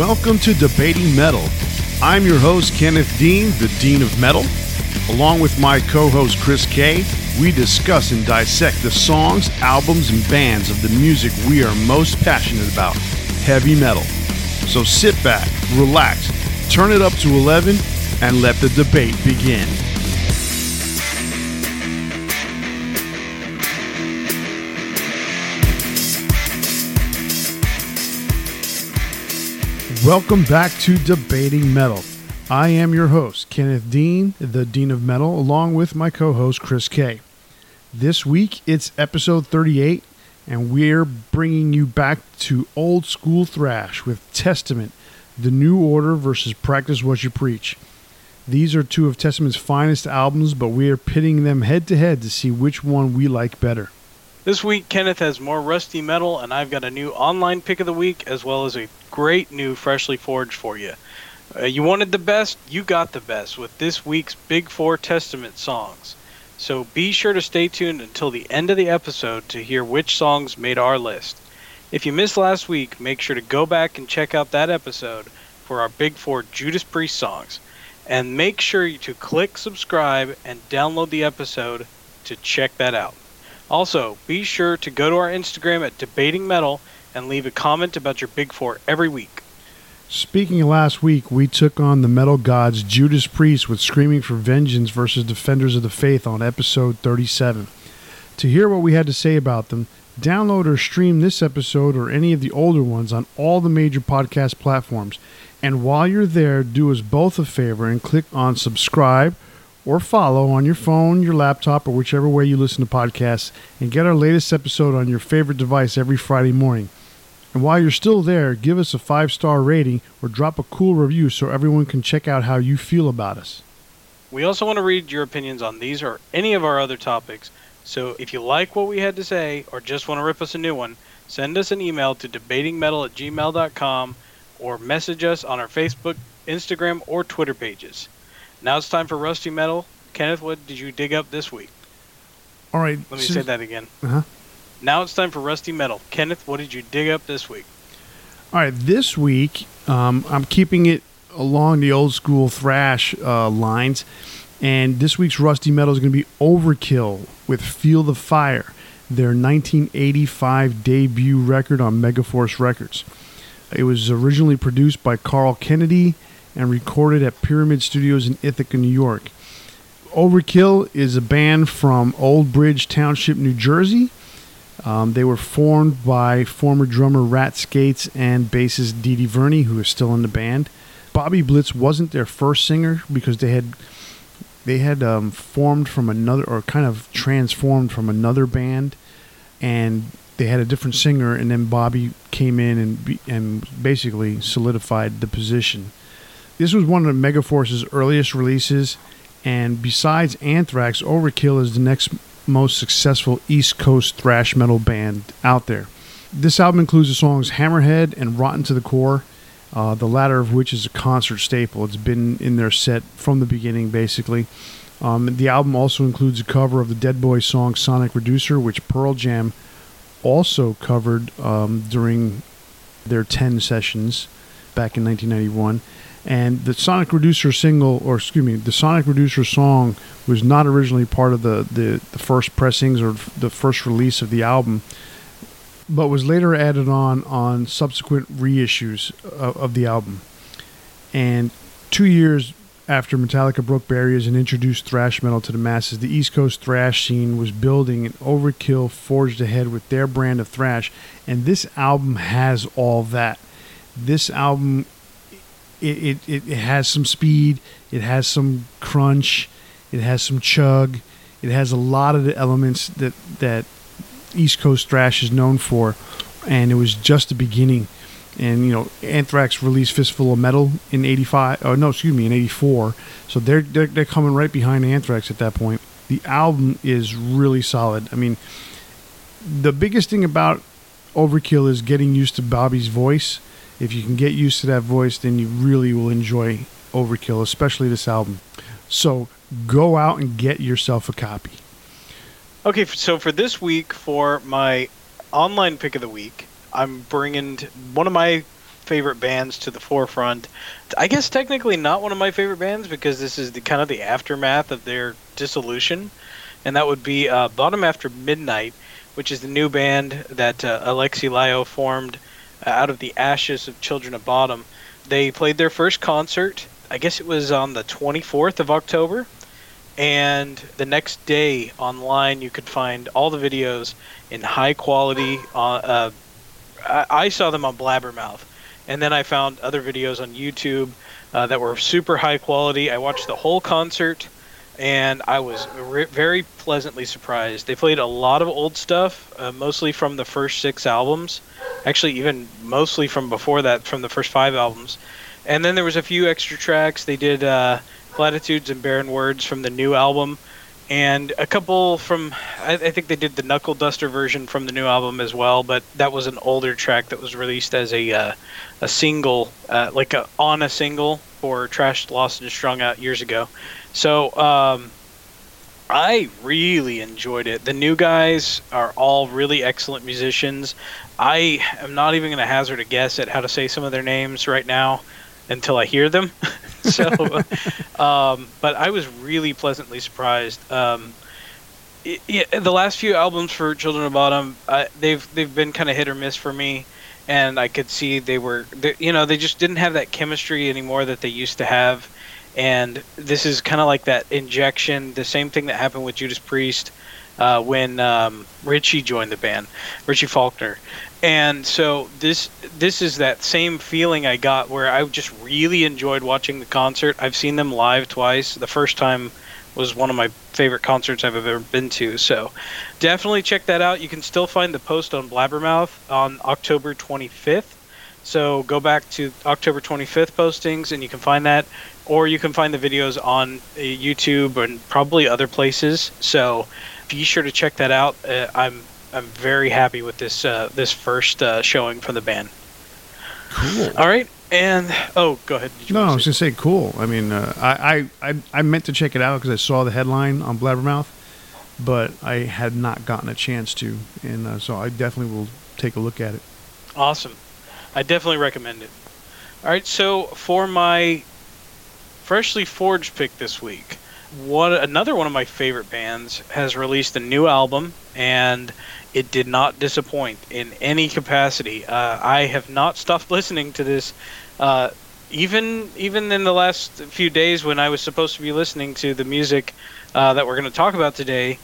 Welcome to Debating Metal. I'm your host, Kenneth Dean, the Dean of Metal. Along with my co host, Chris Kay, we discuss and dissect the songs, albums, and bands of the music we are most passionate about heavy metal. So sit back, relax, turn it up to 11, and let the debate begin. Welcome back to Debating Metal. I am your host, Kenneth Dean, the Dean of Metal, along with my co host, Chris Kay. This week, it's episode 38, and we're bringing you back to old school thrash with Testament, The New Order versus Practice What You Preach. These are two of Testament's finest albums, but we are pitting them head to head to see which one we like better. This week, Kenneth has more rusty metal, and I've got a new online pick of the week as well as a great new freshly forged for you. Uh, you wanted the best, you got the best with this week's Big Four Testament songs. So be sure to stay tuned until the end of the episode to hear which songs made our list. If you missed last week, make sure to go back and check out that episode for our Big Four Judas Priest songs. And make sure to click subscribe and download the episode to check that out. Also, be sure to go to our Instagram at Debating Metal and leave a comment about your Big Four every week. Speaking of last week, we took on the metal gods Judas Priest with Screaming for Vengeance versus Defenders of the Faith on episode 37. To hear what we had to say about them, download or stream this episode or any of the older ones on all the major podcast platforms. And while you're there, do us both a favor and click on subscribe or follow on your phone, your laptop, or whichever way you listen to podcasts, and get our latest episode on your favorite device every Friday morning. And while you're still there, give us a five star rating or drop a cool review so everyone can check out how you feel about us. We also want to read your opinions on these or any of our other topics. So if you like what we had to say or just want to rip us a new one, send us an email to debatingmetal at gmail.com or message us on our Facebook, Instagram, or Twitter pages. Now it's time for Rusty Metal. Kenneth, what did you dig up this week? All right. Let me say that again. Uh-huh. Now it's time for Rusty Metal. Kenneth, what did you dig up this week? All right. This week, um, I'm keeping it along the old school thrash uh, lines. And this week's Rusty Metal is going to be Overkill with Feel the Fire, their 1985 debut record on Megaforce Records. It was originally produced by Carl Kennedy and recorded at Pyramid Studios in Ithaca, New York. Overkill is a band from Old Bridge Township, New Jersey. Um, they were formed by former drummer Rat Skates and bassist Dee Dee Verney, who is still in the band. Bobby Blitz wasn't their first singer because they had they had um, formed from another or kind of transformed from another band, and they had a different singer, and then Bobby came in and and basically solidified the position. This was one of Megaforce's earliest releases, and besides Anthrax, Overkill is the next most successful East Coast thrash metal band out there. This album includes the songs Hammerhead and Rotten to the Core, uh, the latter of which is a concert staple. It's been in their set from the beginning, basically. Um, the album also includes a cover of the Dead Boys song Sonic Reducer, which Pearl Jam also covered um, during their 10 sessions back in 1991. And the Sonic Reducer single, or excuse me, the Sonic Reducer song was not originally part of the, the, the first pressings or the first release of the album, but was later added on on subsequent reissues of, of the album. And two years after Metallica broke barriers and introduced thrash metal to the masses, the East Coast thrash scene was building, and Overkill forged ahead with their brand of thrash. And this album has all that. This album it, it, it has some speed, it has some crunch, it has some chug, it has a lot of the elements that that East Coast thrash is known for, and it was just the beginning. And you know, Anthrax released Fistful of Metal in '85. Oh no, excuse me, in '84. So they're, they're they're coming right behind Anthrax at that point. The album is really solid. I mean, the biggest thing about Overkill is getting used to Bobby's voice if you can get used to that voice, then you really will enjoy Overkill, especially this album. So go out and get yourself a copy. Okay, so for this week, for my online pick of the week, I'm bringing one of my favorite bands to the forefront. I guess technically not one of my favorite bands because this is the kind of the aftermath of their dissolution, and that would be uh, Bodom After Midnight, which is the new band that uh, Alexi Laiho formed out of the ashes of Children of Bodom. They played their first concert. I guess it was on the 24th of October. And the next day online, you could find all the videos in high quality. Uh, uh, I, I saw them on Blabbermouth. And then I found other videos on YouTube uh, that were super high quality. I watched the whole concert and I was re- very pleasantly surprised. They played a lot of old stuff, uh, mostly from the first six albums. Actually, even mostly from before that, from the first five albums. And then there was a few extra tracks. They did uh, Platitudes and Barren Words from the new album, and a couple from. I, I, think they did the Knuckle Duster version from the new album as well, but that was an older track that was released as a uh, a single, uh, like a on a single for Trashed, Lost and Strung Out years ago. So um, I really enjoyed it. The new guys are all really excellent musicians. I am not even going to hazard a guess at how to say some of their names right now until I hear them. so, um, but I was really pleasantly surprised. Um, it, it, the last few albums for Children of Bodom, uh, they've they've been kind of hit or miss for me, and I could see they were, they, you know, they just didn't have that chemistry anymore that they used to have and this is kind of like that injection, the same thing that happened with Judas Priest uh, when um, Richie joined the band, Richie Faulkner. And so this this is that same feeling I got where I just really enjoyed watching the concert. I've seen them live twice. The first time was one of my favorite concerts I've ever been to. So definitely check that out. You can still find the post on Blabbermouth on October 25th. So go back to October 25th postings and you can find that or you can find the videos on uh, YouTube and probably other places. So be sure to check that out. Uh, I'm I'm very happy with this uh, this first uh, showing from the band. Cool. All right, and oh, go ahead. No, I was gonna say cool. I mean, uh, I, I I meant to check it out because I saw the headline on Blabbermouth, but I had not gotten a chance to, and uh, so I definitely will take a look at it. Awesome, I definitely recommend it. All right, so for my freshly forged pick this week. One another one of my favorite bands has released a new album, and it did not disappoint in any capacity. Uh, I have not stopped listening to this, uh, even even in the last few days when I was supposed to be listening to the music uh, that we're going to talk about today.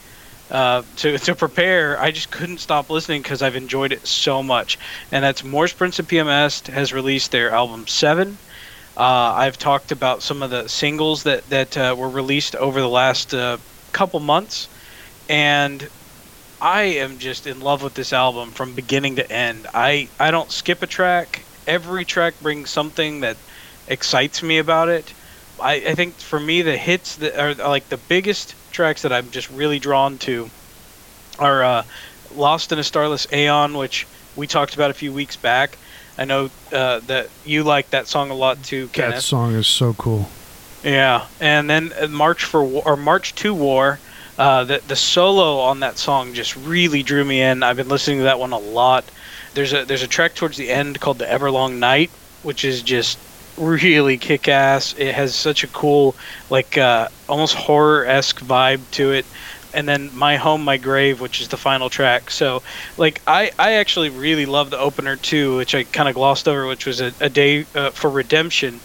Uh, to to prepare, I just couldn't stop listening because I've enjoyed it so much. And that's Mors Prince Principium PMS has released their album Seven, uh, I've talked about some of the singles that that uh, were released over the last uh, couple months, and I am just in love with this album from beginning to end. I I don't skip a track. Every track brings something that excites me about it. I, I think for me the hits that are, like the biggest tracks that I'm just really drawn to are uh, "Lost in a Starless Aeon," which we talked about a few weeks back I know uh, that you like that song a lot too, Kenneth. That song is so cool. Yeah, and then March for War, or March to War, uh, the the solo on that song just really drew me in. I've been listening to that one a lot. There's a there's a track towards the end called the Everlong Night, which is just really kick ass. It has such a cool, like uh, almost horror esque vibe to it and then My Home, My Grave, which is the final track. So, like, I, I actually really love the opener too, which I kind of glossed over, which was a, a day uh, for redemption.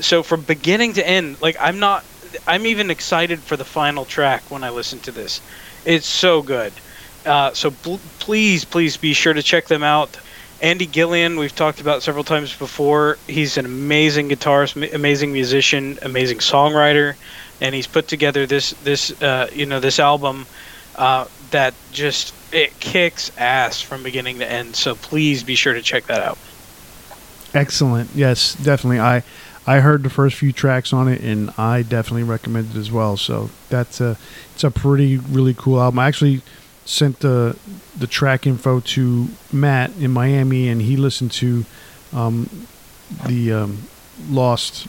So, from beginning to end, like, I'm not, I'm even excited for the final track when I listen to this. It's so good. Uh, so, bl- please, please be sure to check them out. Andy Gillion, we've talked about several times before. He's an amazing guitarist, amazing musician, amazing songwriter and he's put together this this uh, you know this album uh, that just it kicks ass from beginning to end. So please be sure to check that out. Excellent. Yes, definitely. I I heard the first few tracks on it, and I definitely recommend it as well. So that's a it's a pretty really cool album. I actually sent the the track info to Matt in Miami, and he listened to um, the um, Lost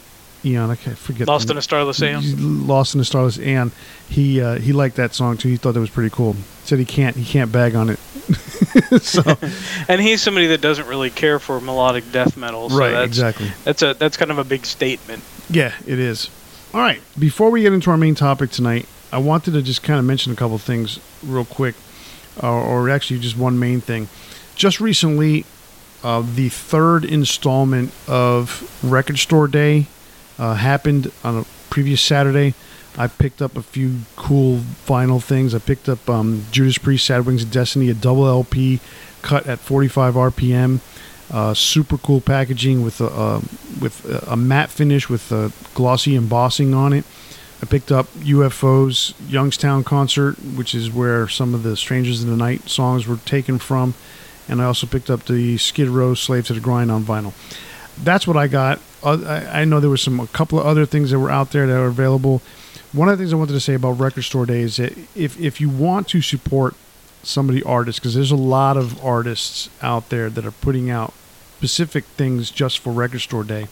Eon. I can't forget. Lost the- in a Starless Aeon. Lost in a Starless Aeon. He uh, he liked that song too. He thought that was pretty cool. Said he can't he can't bag on it. so And he's somebody that doesn't really care for melodic death metal. So right, that's, exactly. That's a that's kind of a big statement. Yeah, it is. All right. Before we get into our main topic tonight, I wanted to just kind of mention a couple things real quick, or, or actually just one main thing. Just recently, uh, the third installment of Record Store Day uh, happened on a previous Saturday. I picked up a few cool vinyl things. I picked up um, Judas Priest, Sad Wings of Destiny, a double LP cut at 45 RPM. Uh, super cool packaging with a uh, with a, matte finish with a glossy embossing on it. I picked up UFO's Youngstown concert, which is where some of the Strangers in the Night songs were taken from, and I also picked up the Skid Row Slave to the Grind on vinyl. That's what I got. Uh, I, know there was some a couple of other things that were out there that are available. One of the things I wanted to say about Record Store Day is that if if you want to support some of the artists, because there's a lot of artists out there that are putting out specific things just for Record Store Day.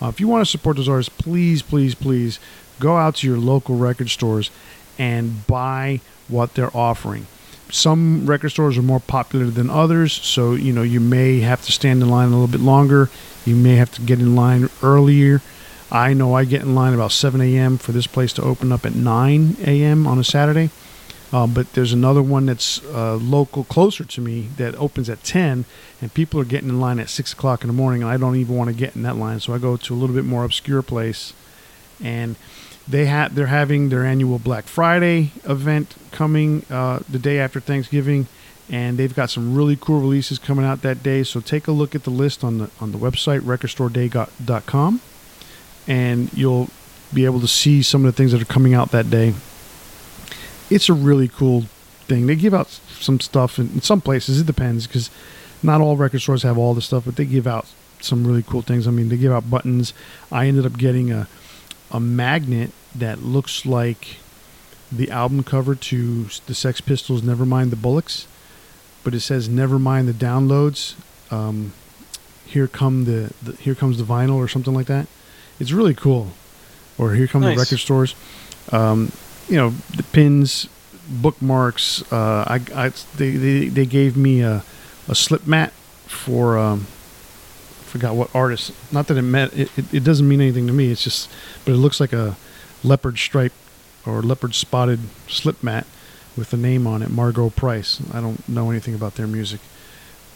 Uh, if you want to support those artists, please, please, please go out to your local record stores and buy what they're offering. Some record stores are more popular than others, so you know you may have to stand in line a little bit longer. You may have to get in line earlier. I know I get in line about 7 a.m. for this place to open up at 9 a.m. on a Saturday. Uh, but there's another one that's uh, local, closer to me, that opens at 10, and people are getting in line at 6 o'clock in the morning, and I don't even want to get in that line. So I go to a little bit more obscure place, and they ha- they're having their annual Black Friday event coming uh, the day after Thanksgiving, and they've got some really cool releases coming out that day. So take a look at the list on the on the website recordstoreday.com, and you'll be able to see some of the things that are coming out that day it's a really cool thing. They give out some stuff in, in some places. It depends because not all record stores have all the stuff, but they give out some really cool things. I mean, they give out buttons. I ended up getting a a magnet that looks like the album cover to the Sex Pistols' "Nevermind the Bollocks," but it says "Nevermind the downloads." Um, here come the, the here comes the vinyl or something like that. It's really cool. Or here come Nice. the record stores. Um, you know the pins, bookmarks. Uh, I, I they, they they gave me a a slip mat for um, forgot what artist. Not that it meant it, it, it doesn't mean anything to me. It's just but it looks like a leopard stripe or leopard spotted slip mat with the name on it, Margo Price. I don't know anything about their music.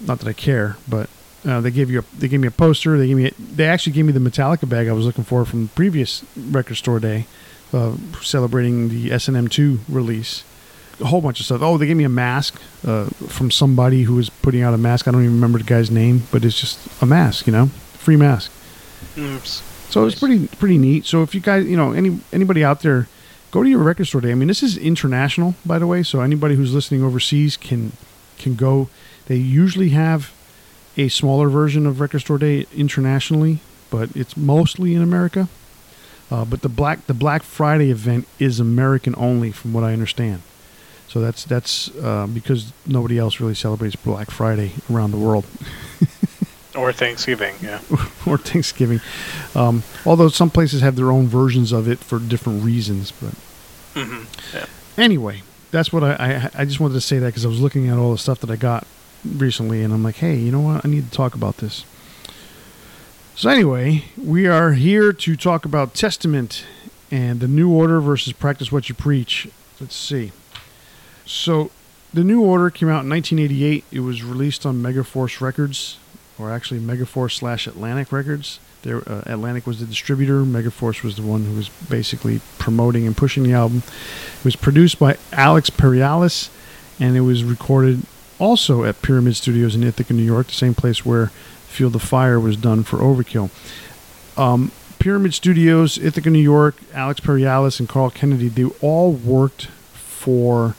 Not that I care, but uh, they gave you a, they gave me a poster. They gave me a, they actually gave me the Metallica bag I was looking for from the previous record store day, uh, celebrating the S&M two release. A whole bunch of stuff. Oh, they gave me a mask uh, from somebody who was putting out a mask. I don't even remember the guy's name, but it's just a mask, you know, free mask. Mm, So it's Nice. pretty pretty neat. So if you guys, you know, any anybody out there, go to your record store day. I mean, this is international, by the way. So anybody who's listening overseas can can go. They usually have a smaller version of record store day internationally, but it's mostly in America. Uh, but the black the Black Friday event is American only, from what I understand. So that's that's uh, because nobody else really celebrates Black Friday around the world. or Thanksgiving, yeah. or Thanksgiving. Um, although some places have their own versions of it for different reasons. But hmm yeah. anyway, that's what I, I, I just wanted to say that because I was looking at all the stuff that I got recently and I'm like, hey, you know what? I need to talk about this. So, anyway, we are here to talk about Testament and the New Order versus Practice What You Preach. Let's see. So, the New Order came out in 1988. It was released on Megaforce Records, or actually Megaforce slash Atlantic Records. There, uh, Atlantic was the distributor. Megaforce was the one who was basically promoting and pushing the album. It was produced by Alex Perialas, and it was recorded also at Pyramid Studios in Ithaca, New York, the same place where Feel the Fire was done for Overkill. Um, Pyramid Studios, Ithaca, New York, Alex Perialas and Carl Kennedy, they all worked for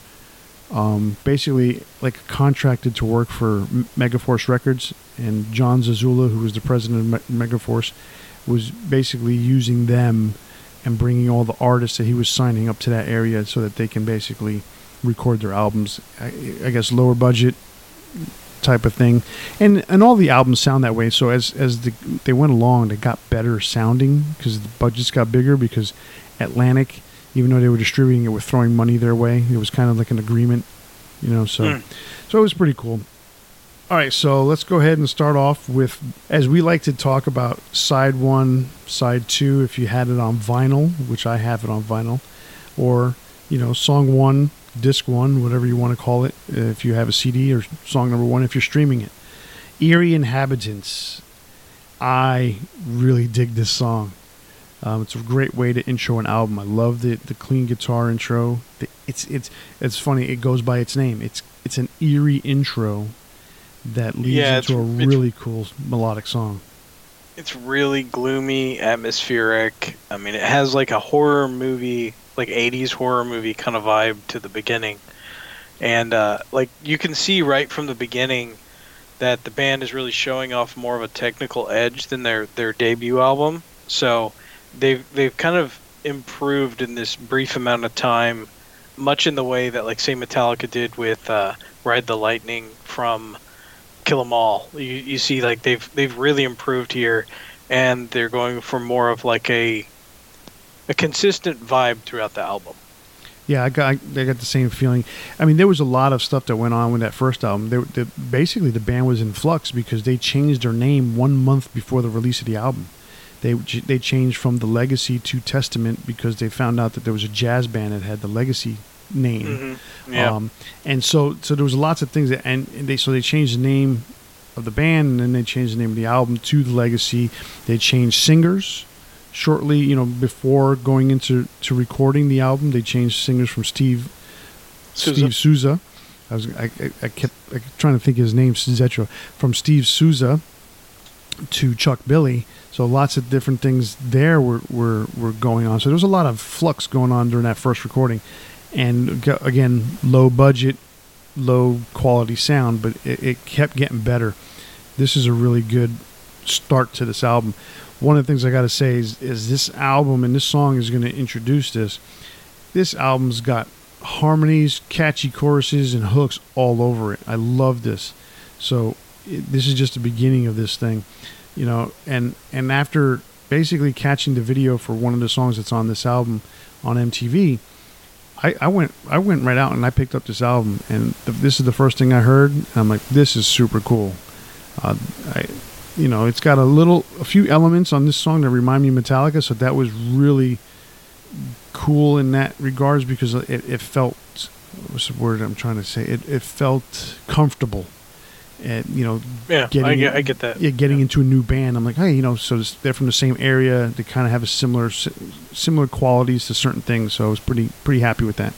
um, basically like contracted to work for Megaforce Records, and John Zazula, who was the president of Me- Megaforce, was basically using them and bringing all the artists that he was signing up to that area so that they can basically record their albums. I, I guess lower budget, type of thing, and and all the albums sound that way. So as as the, they went along, they got better sounding because the budgets got bigger because Atlantic, even though they were distributing it, were throwing money their way. It was kind of like an agreement, you know. So Mm. so it was pretty cool. All right, so let's go ahead and start off with, as we like to talk about side one, side two, if you had it on vinyl, which I have it on vinyl, or, you know, song one, disc one, whatever you want to call it, if you have a CD, or song number one if you're streaming it. Eerie Inhabitants. I really dig this song. Um, it's a great way to intro an album. I love the the clean guitar intro. The, it's it's it's funny. It goes by its name. It's it's an eerie intro that leads Yeah, into a really cool melodic song. It's really gloomy, atmospheric. I mean, it has like a horror movie, like 80s horror movie kind of vibe to the beginning. And uh, like you can see right from the beginning that the band is really showing off more of a technical edge than their their debut album. So they've they've kind of improved in this brief amount of time, much in the way that like say Metallica did with uh, Ride the Lightning from Kill 'Em All. You you see like they've they've really improved here, and they're going for more of like a a consistent vibe throughout the album. Yeah, I got I got the same feeling. I mean, there was a lot of stuff that went on with that first album. They, they, basically, the band was in flux because they changed their name one month before the release of the album. They they changed from the Legacy to Testament because they found out that there was a jazz band that had the Legacy name. Mm-hmm. Yeah. Um, and so, so there was lots of things that, and, they, so they changed the name of the band, and then they changed the name of the album to the Legacy. They changed singers shortly, you know, before going into to recording the album. They changed singers from Steve Souza. Steve Souza. I was I, I, I kept I kept trying to think of his name Zetro from Steve Souza to Chuck Billy. So lots of different things there were, were, were going on. So there was a lot of flux going on during that first recording, and again, low budget, low quality sound, but it, it kept getting better. This is a really good start to this album. One of the things I got to say is, is this album and this song is going to introduce this. This album's got harmonies, catchy choruses, and hooks all over it. I love this. So it, this is just the beginning of this thing, you know. And and after basically catching the video for one of the songs that's on this album on MTV, I, I went I went right out and I picked up this album, and th- this is the first thing I heard. I'm like, this is super cool. Uh, I, you know, it's got a little, a few elements on this song that remind me of Metallica, so that was really cool in that regards because it, it felt, what's the word I'm trying to say? It, it felt comfortable. And, you know, yeah, I getting get, I get that. yeah, getting into a new band. I'm like, hey, you know, so they're from the same area. They kind of have a similar, similar qualities to certain things. So I was pretty, pretty happy with that.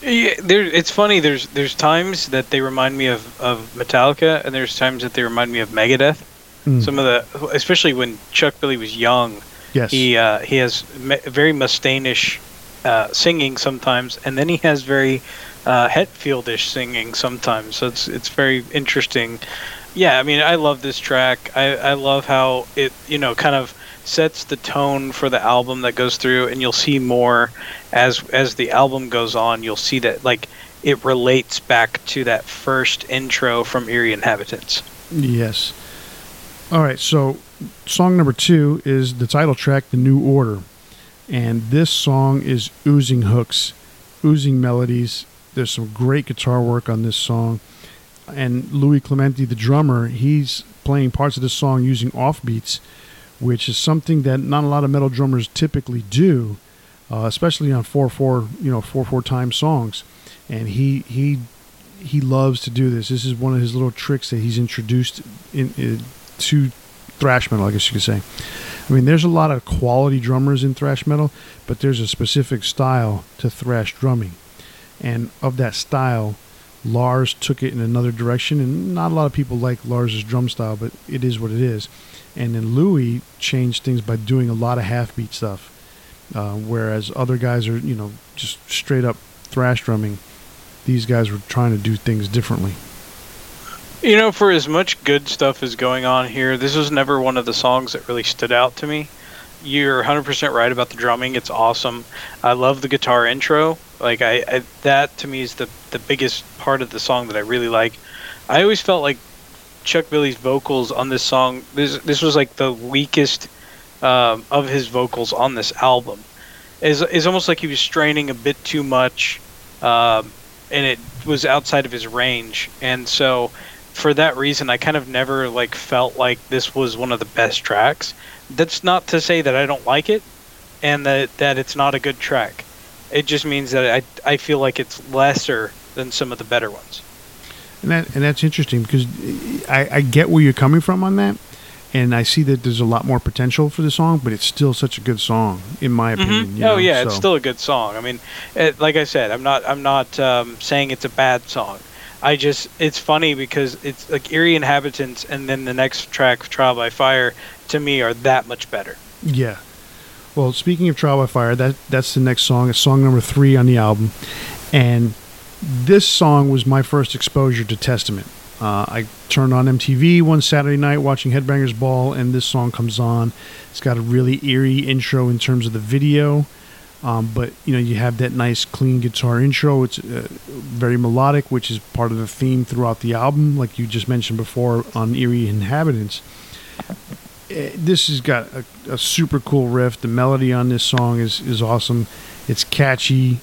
Yeah, there. It's funny. There's there's times that they remind me of, of Metallica, and there's times that they remind me of Megadeth. Mm. Some of the, especially when Chuck Billy was young, yes. he uh, he has me- very Mustaine-ish uh, singing sometimes, and then he has very uh, Hetfieldish singing sometimes. So it's it's very interesting. Yeah, I mean, I love this track. I I love how it you know kind of sets the tone for the album that goes through, and you'll see more as as the album goes on. You'll see that like it relates back to that first intro from Eerie Inhabitants. Yes. All right. So, song number two is the title track, "The New Order," and this song is oozing hooks, oozing melodies. There's some great guitar work on this song, and Louis Clemente, the drummer, he's playing parts of this song using offbeats, which is something that not a lot of metal drummers typically do, uh, especially on four four you know four four time songs, and he he he loves to do this. This is one of his little tricks that he's introduced in, in to thrash metal, I guess you could say. I mean, there's a lot of quality drummers in thrash metal, but there's a specific style to thrash drumming, and of that style, Lars took it in another direction, and not a lot of people like Lars's drum style, but it is what it is. And then Louis changed things by doing a lot of half beat stuff, uh, whereas other guys are, you know, just straight up thrash drumming. These guys were trying to do things differently. You know, for as much good stuff as going on here, this was never one of the songs that really stood out to me. You're 100% right about the drumming. It's awesome. I love the guitar intro. Like I, I that to me is the the biggest part of the song that I really like. I always felt like Chuck Billy's vocals on this song. This this was like the weakest um, of his vocals on this album. Is is almost like he was straining a bit too much, um, and it was outside of his range. And so, for that reason, I kind of never like felt like this was one of the best tracks. That's not to say that I don't like it, and that that it's not a good track. It just means that I I feel like it's lesser than some of the better ones. And that and that's interesting because I, I get where you're coming from on that, and I see that there's a lot more potential for the song, but it's still such a good song in my Mm-hmm. opinion. you Oh know, yeah, so- it's still a good song. I mean, it, like I said, I'm not I'm not um, saying it's a bad song. I just it's funny because it's like Eerie Inhabitants and then the next track, Trial by Fire, to me are that much better. Yeah. Well, speaking of Trial by Fire, that that's the next song. It's song number three on the album, and this song was my first exposure to Testament. Uh, I turned on MTV one Saturday night watching Headbangers Ball, and this song comes on. It's got a really eerie intro in terms of the video, um, but you know you have that nice clean guitar intro. It's uh, very melodic, which is part of the theme throughout the album, like you just mentioned before on Eerie Inhabitants eh, this has got a, a super cool riff. The melody on this song is is awesome. It's catchy.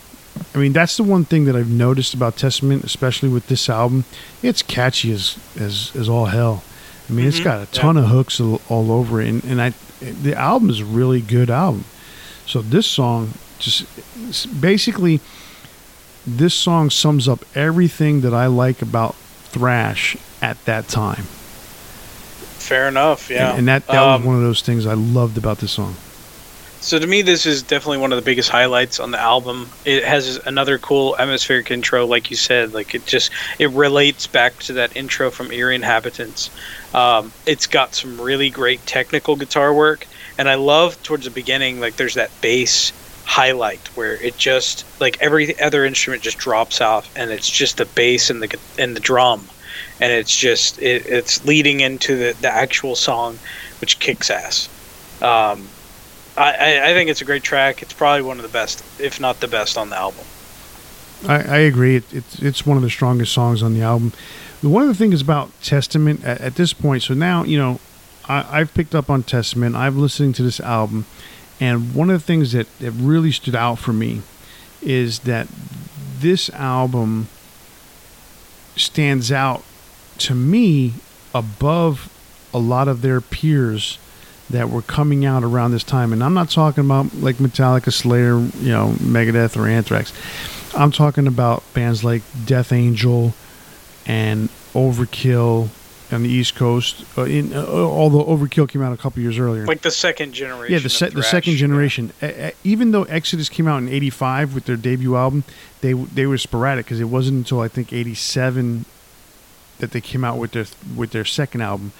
I mean, that's the one thing that I've noticed about Testament, especially with this album. It's catchy as as, as all hell. I mean, it's Mhm, got a ton of hooks all, all over it, and, and I the album is a really good album. So this song just basically this song sums up everything that I like about thrash at that time. Fair enough. Yeah. And, and that, that Um, was one of those things I loved about this song. So to me, this is definitely one of the biggest highlights on the album. It has another cool atmospheric intro, like you said. Like it just it relates back to that intro from Eerie Inhabitants. Um, it's got some really great technical guitar work, and I love towards the beginning. Like there's that bass highlight where it just like every other instrument just drops off, and it's just the bass and the and the drum, and it's just it, it's leading into the the actual song, which kicks ass. Um, I, I, think it's a great track. It's probably one of the best, if not the best, on the album. I, I agree. It, it's it's one of the strongest songs on the album. The one of the things about Testament at, at this point, so now you know, I, I've picked up on Testament. I've listened to this album, and one of the things that, that really stood out for me is that this album stands out to me above a lot of their peers that were coming out around this time. And I'm not talking about like Metallica, Slayer, you know, Megadeth, or Anthrax. I'm talking about bands like Death Angel and Overkill on the East Coast. Uh, in, uh, although Overkill came out a couple years earlier. Like the second generation. yeah, the, se- the second yeah. generation. Uh, uh, even though Exodus came out in '85 with their debut album, they they were sporadic because it wasn't until I think '87 that they came out with their with their second album.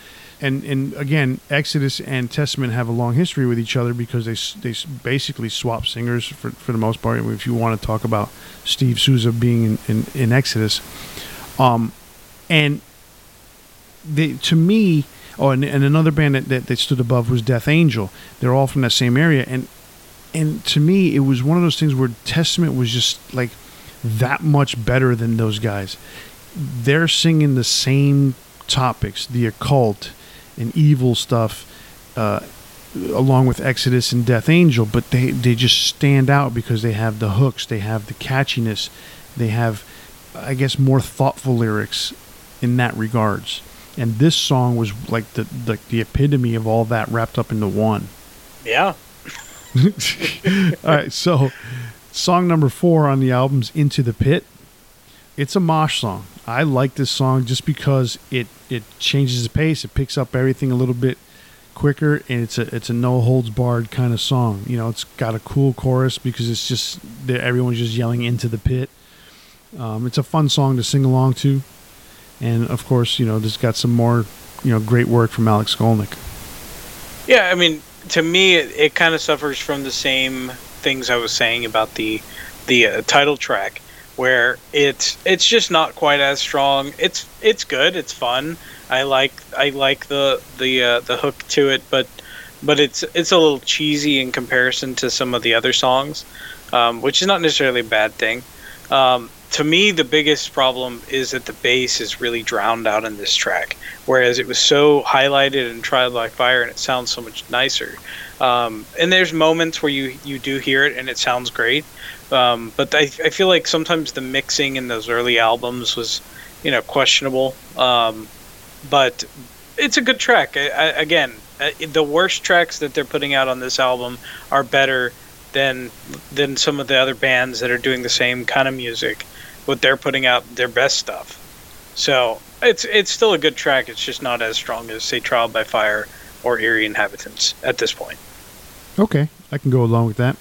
And and again, Exodus and Testament have a long history with each other because they they basically swap singers for for the most part. If you want to talk about Steve Souza being in, in, in Exodus, um, and they to me, oh, and, and another band that, that that stood above was Death Angel. They're all from that same area, and and to me, it was one of those things where Testament was just like that much better than those guys. They're singing the same topics, the occult and evil stuff, uh, along with Exodus and Death Angel, but they, they just stand out because they have the hooks, they have the catchiness, they have, I guess, more thoughtful lyrics in that regards. And this song was like the like the epitome of all that wrapped up into one. Yeah. All right, so song number four on the album's "Into the Pit." It's a mosh song. I like this song just because it it changes the pace. It picks up everything a little bit quicker, and it's a it's a no holds barred kind of song. You know, it's got a cool chorus because it's just everyone's just yelling into the pit. Um, it's a fun song to sing along to, and of course, you know, this got some more you know great work from Alex Skolnick. Yeah, I mean, to me, it, it kind of suffers from the same things I was saying about the the uh, title track, where it's it's just not quite as strong. It's it's good, it's fun. I like I like the the uh, the hook to it, but but it's it's a little cheesy in comparison to some of the other songs, um, which is not necessarily a bad thing. Um, to me, the biggest problem is that the bass is really drowned out in this track, whereas it was so highlighted in Trial by Fire and it sounds so much nicer. Um, and there's moments where you, you do hear it and it sounds great. Um, but I, I feel like sometimes the mixing in those early albums was, you know, questionable. Um, but it's a good track. I, I, again, the worst tracks that they're putting out on this album are better than than some of the other bands that are doing the same kind of music. What they're putting out their best stuff. So it's it's still a good track. It's just not as strong as say Trial by Fire or Eerie Inhabitants at this point. Okay, I can go along with that.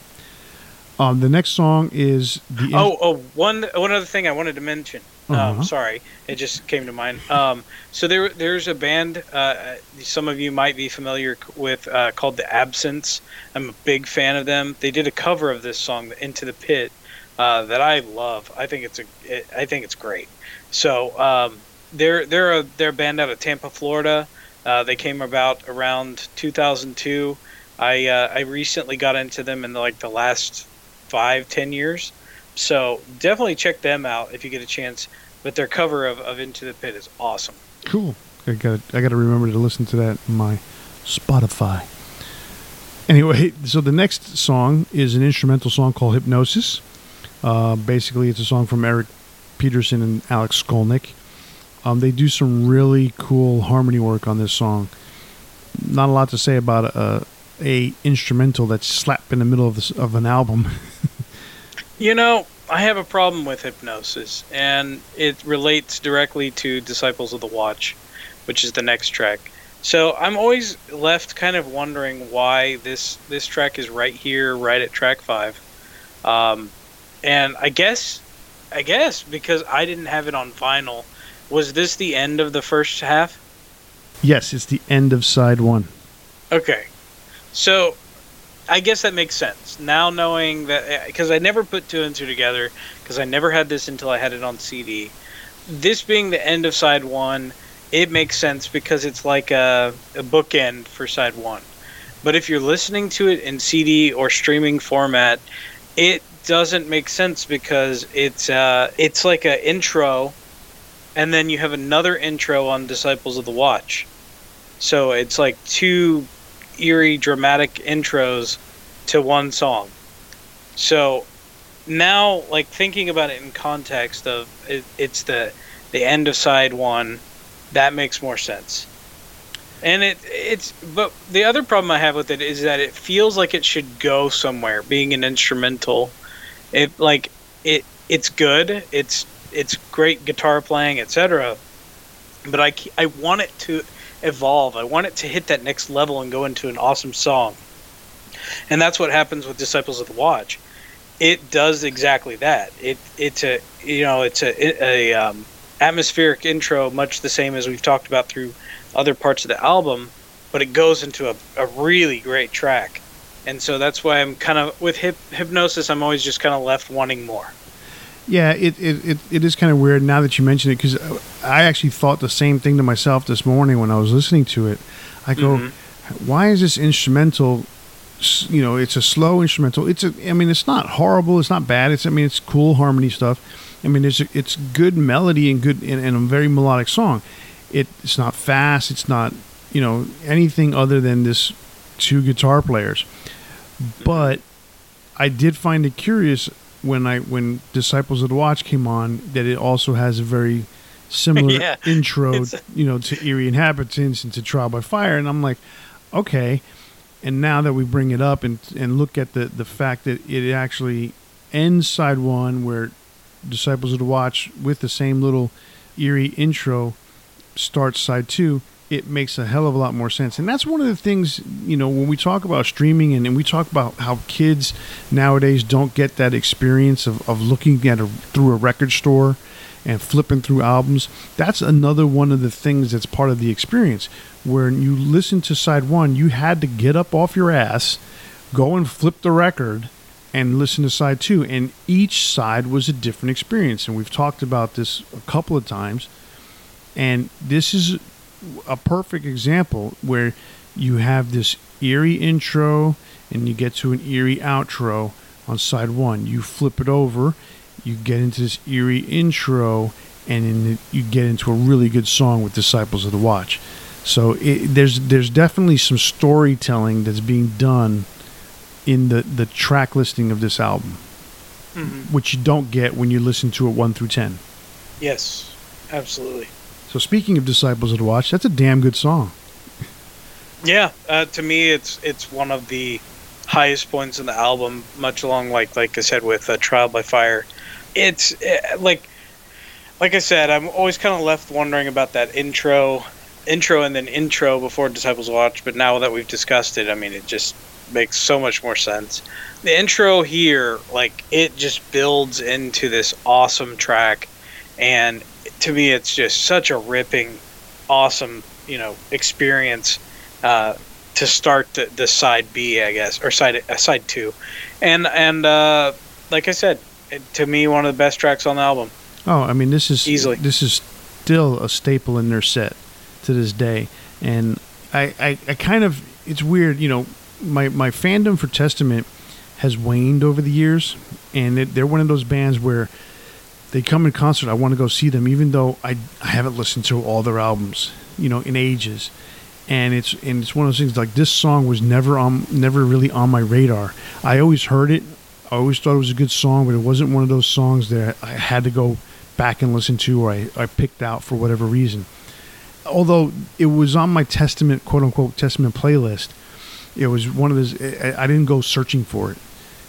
Um, the next song is the. oh, oh, one one other thing I wanted to mention. Um, uh-huh. Um, sorry, it just came to mind. Um, so there, there's a band. Uh, some of you might be familiar with uh, called the Absence. I'm a big fan of them. They did a cover of this song, "Into the Pit," uh, that I love. I think it's a, it, I think it's great. So um, they're they're a they're a band out of Tampa, Florida. Uh, they came about around 2002. I uh, I recently got into them in the, like the last five ten years. So definitely check them out if you get a chance. But their cover of, of Into the Pit is awesome. Cool. I got I got to remember to listen to that in my Spotify. Anyway, so the next song is an instrumental song called Hypnosis. Uh, basically, it's a song from Eric Peterson and Alex Skolnick. Um, they do some really cool harmony work on this song. Not a lot to say about a, a instrumental that's slapped in the middle of, this, of an album. You know, I have a problem with hypnosis, and it relates directly to Disciples of the Watch, which is the next track. So I'm always left kind of wondering why this this track is right here, right at track five. Um, and I guess, I guess because I didn't have it on vinyl, was this the end of the first half? Yes, it's the end of side one. Okay, so I guess that makes sense now, knowing that eh, because I never put two and two together because I never had this until I had it on CD. This being the end of side one, it makes sense because it's like a, a bookend for side one. But if you're listening to it in CD or streaming format, it doesn't make sense because it's uh, it's like an intro, and then you have another intro on Disciples of the Watch. So it's like two eerie, dramatic intros to one song. So now, like thinking about it in context of it, it's the the end of side one, that makes more sense. And it it's but the other problem I have with it is that it feels like it should go somewhere. Being an instrumental, it like it it's good. It's it's great guitar playing, etc. But I I want it to evolve. I want it to hit that next level and go into an awesome song. And that's what happens with Disciples of the Watch. It does exactly that. It it's a you know it's a, a um, atmospheric intro, much the same as we've talked about through other parts of the album, but it goes into a, a really great track. And so that's why I'm kind of with hip, hypnosis. I'm always just kind of left wanting more. Yeah, it, it, it, it is kind of weird now that you mention it because I actually thought the same thing to myself this morning when I was listening to it. I go, mm-hmm. why is this instrumental? You know, it's a slow instrumental. It's a, I mean, it's not horrible. It's not bad. It's, I mean, it's cool harmony stuff. I mean, it's it's good melody and good and, and a very melodic song. It, it's not fast. It's not you know anything other than this two guitar players. But I did find it curious when I when Disciples of the Watch came on that it also has a very similar yeah, intro, you know, to Eerie Inhabitants and to Trial by Fire, and I'm like, okay. And now that we bring it up and and look at the the fact that it actually ends side one where Disciples of the Watch with the same little eerie intro starts side two it makes a hell of a lot more sense. And that's one of the things, you know, when we talk about streaming and, and we talk about how kids nowadays don't get that experience of, of looking at a, through a record store and flipping through albums. That's another one of the things that's part of the experience. When you listen to side one, you had to get up off your ass, go and flip the record, and listen to side two. And each side was a different experience. And we've talked about this a couple of times. And this is a perfect example where you have this eerie intro and you get to an eerie outro on side one. You flip it over, you get into this eerie intro, and then you get into a really good song with Disciples of the Watch. So it, there's there's definitely some storytelling that's being done in the the track listing of this album, Mhm. which you don't get when you listen to it one through ten. Yes, absolutely. So speaking of Disciples of the Watch, that's a damn good song. Yeah, uh, to me, it's it's one of the highest points in the album. Much along like like I said with uh, Trial by Fire, it's uh, like like I said, I'm always kind of left wondering about that intro, intro, and then intro before Disciples Watch. But now that we've discussed it, I mean, it just makes so much more sense. The intro here, like it just builds into this awesome track, and to me, it's just such a ripping, awesome, you know, experience uh, to start the, the side B, I guess, or side uh, side two, and and uh, like I said, it, to me, one of the best tracks on the album. Oh, I mean, this is Easily. This is still a staple in their set to this day, and I, I, I kind of it's weird, you know, my my fandom for Testament has waned over the years, and it, they're one of those bands where they come in concert. I want to go see them, even though I I haven't listened to all their albums, you know, in ages. And it's and it's one of those things like this song was never on never really on my radar. I always heard it. I always thought it was a good song, but it wasn't one of those songs that I had to go back and listen to or I, I picked out for whatever reason. Although it was on my Testament, quote unquote, Testament playlist, it was one of those, I, I didn't go searching for it.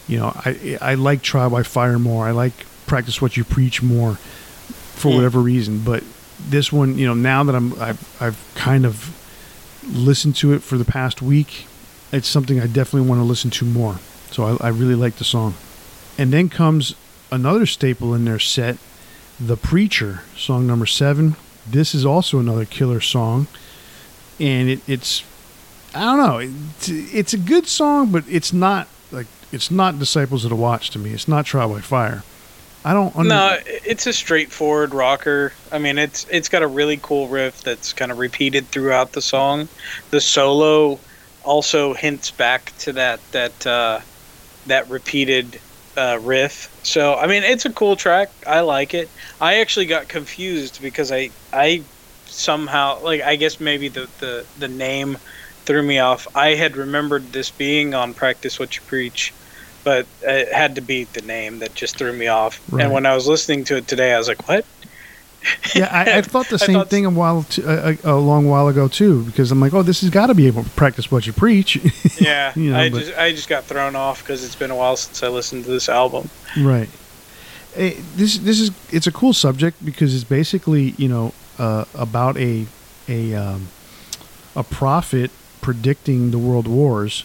You know, I, I like Trial by Fire more. I like Practice What You Preach more for Mm. whatever reason. But this one, you know, now that I'm, I've, I've kind of listened to it for the past week, it's something I definitely want to listen to more. So I, I really like the song. And then comes another staple in their set, The Preacher, song number seven. This is also another killer song. And it, it's, I don't know, it's, it's a good song, but it's not like, it's not Disciples of the Watch to me. It's not Trial by Fire. I don't under- No, it's a straightforward rocker. I mean, it's it's got a really cool riff that's kind of repeated throughout the song. The solo also hints back to that that uh, that repeated uh, riff. So I mean, it's a cool track. I like it. I actually got confused because I I somehow like I guess maybe the the the name threw me off. I had remembered this being on Practice What You Preach but it had to be the name that just threw me off. Right. And when I was listening to it today, I was like, "What?" yeah, I, I thought the same thought- thing a while, t- a, a, a long while ago too, because I'm like, oh, this has got to be able to practice what you preach, Yeah, You know, I but- just I just got thrown off because it's been a while since I listened to this album. right? Eh, this this is it's a cool subject because it's basically you know uh, about a a um, a prophet predicting the world wars,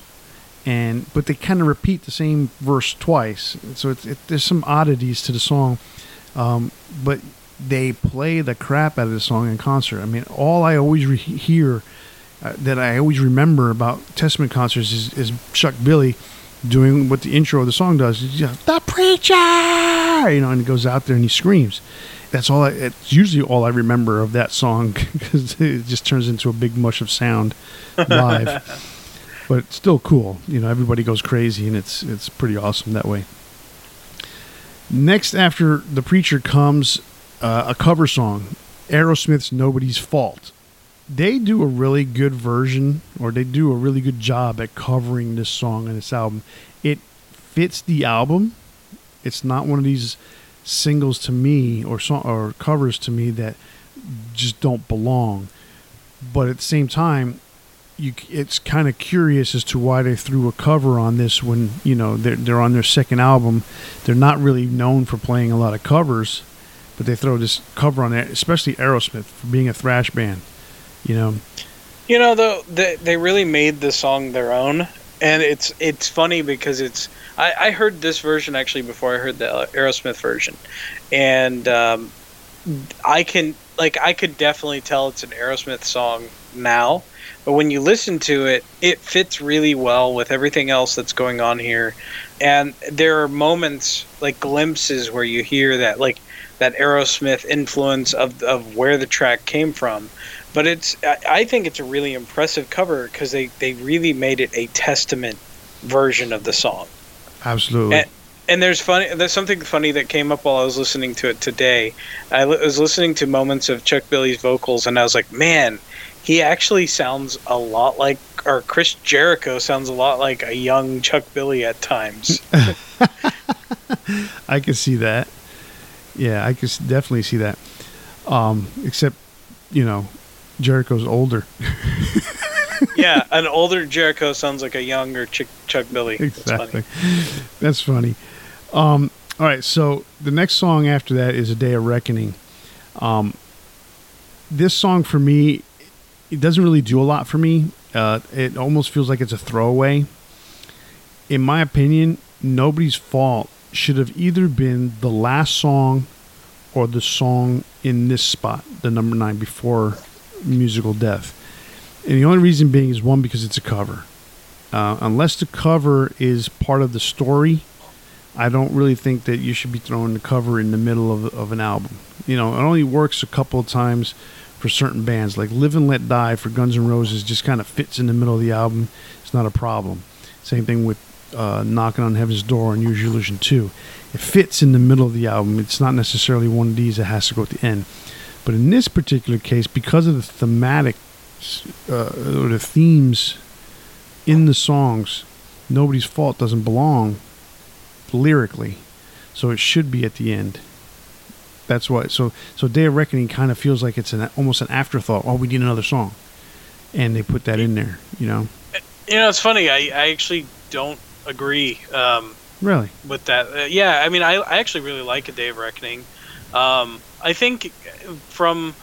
and but they kind of repeat the same verse twice, so it's, it, there's some oddities to the song, um, but they play the crap out of the song in concert. I mean, all I always re- hear uh, that I always remember about Testament concerts is, is Chuck Billy doing what the intro of the song does. He's just, the preacher, you know, and he goes out there and he screams. That's all. I, it's usually all I remember of that song because it just turns into a big mush of sound live. But it's still cool. You know, everybody goes crazy, and it's it's pretty awesome that way. Next, after the preacher comes uh, a cover song, Aerosmith's "Nobody's Fault." They do a really good version, or they do a really good job at covering this song on this album. It fits the album. It's not one of these singles to me or song or covers to me that just don't belong. But at the same time, you it's kind of curious as to why they threw a cover on this when you know they're they're on their second album. They're not really known for playing a lot of covers, but they throw this cover on it, especially Aerosmith for being a thrash band. You know, You know, though they they really made the song their own, and it's it's funny because it's I, I heard this version actually before I heard the Aerosmith version, and um, I can like I could definitely tell it's an Aerosmith song now, but when you listen to it, it fits really well with everything else that's going on here, and there are moments like glimpses where you hear that like that Aerosmith influence of of where the track came from but it's I- think it's a really impressive cover because they they really made it a testament version of the song. absolutely. And- And there's funny. There's something funny that came up while I was listening to it today. I was listening to moments of Chuck Billy's vocals, and I was like, man, he actually sounds a lot like, or Chris Jericho sounds a lot like a young Chuck Billy at times. I can see that. Yeah, I can definitely see that. Um, except, you know, Jericho's older. yeah, an older Jericho sounds like a younger Ch- Chuck Billy. That's exactly. funny. That's funny. Um, all right, so the next song after that is "A Day of Reckoning." Um, this song for me, it doesn't really do a lot for me. Uh, it almost feels like it's a throwaway. In my opinion, nobody's fault should have either been the last song or the song in this spot, the number nine before musical death. And the only reason being is one because it's a cover. Uh, unless the cover is part of the story, I don't really think that you should be throwing the cover in the middle of, of an album. You know, it only works a couple of times for certain bands. Like Live and Let Die for Guns N' Roses just kind of fits in the middle of the album. It's not a problem. Same thing with uh, Knocking on Heaven's Door and Use Your Illusion 2. It fits in the middle of the album. It's not necessarily one of these that has to go at the end. But in this particular case, because of the thematic uh, or the themes in the songs, Nobody's Fault doesn't belong lyrically. So it should be at the end. That's why. So so Day of Reckoning kind of feels like it's an almost an afterthought. Oh, we need another song, and they put that in there. You know, You know, it's funny. I, I actually don't agree um, really. with that. Uh, yeah, I mean, I, I actually really like A Day of Reckoning. Um, I think from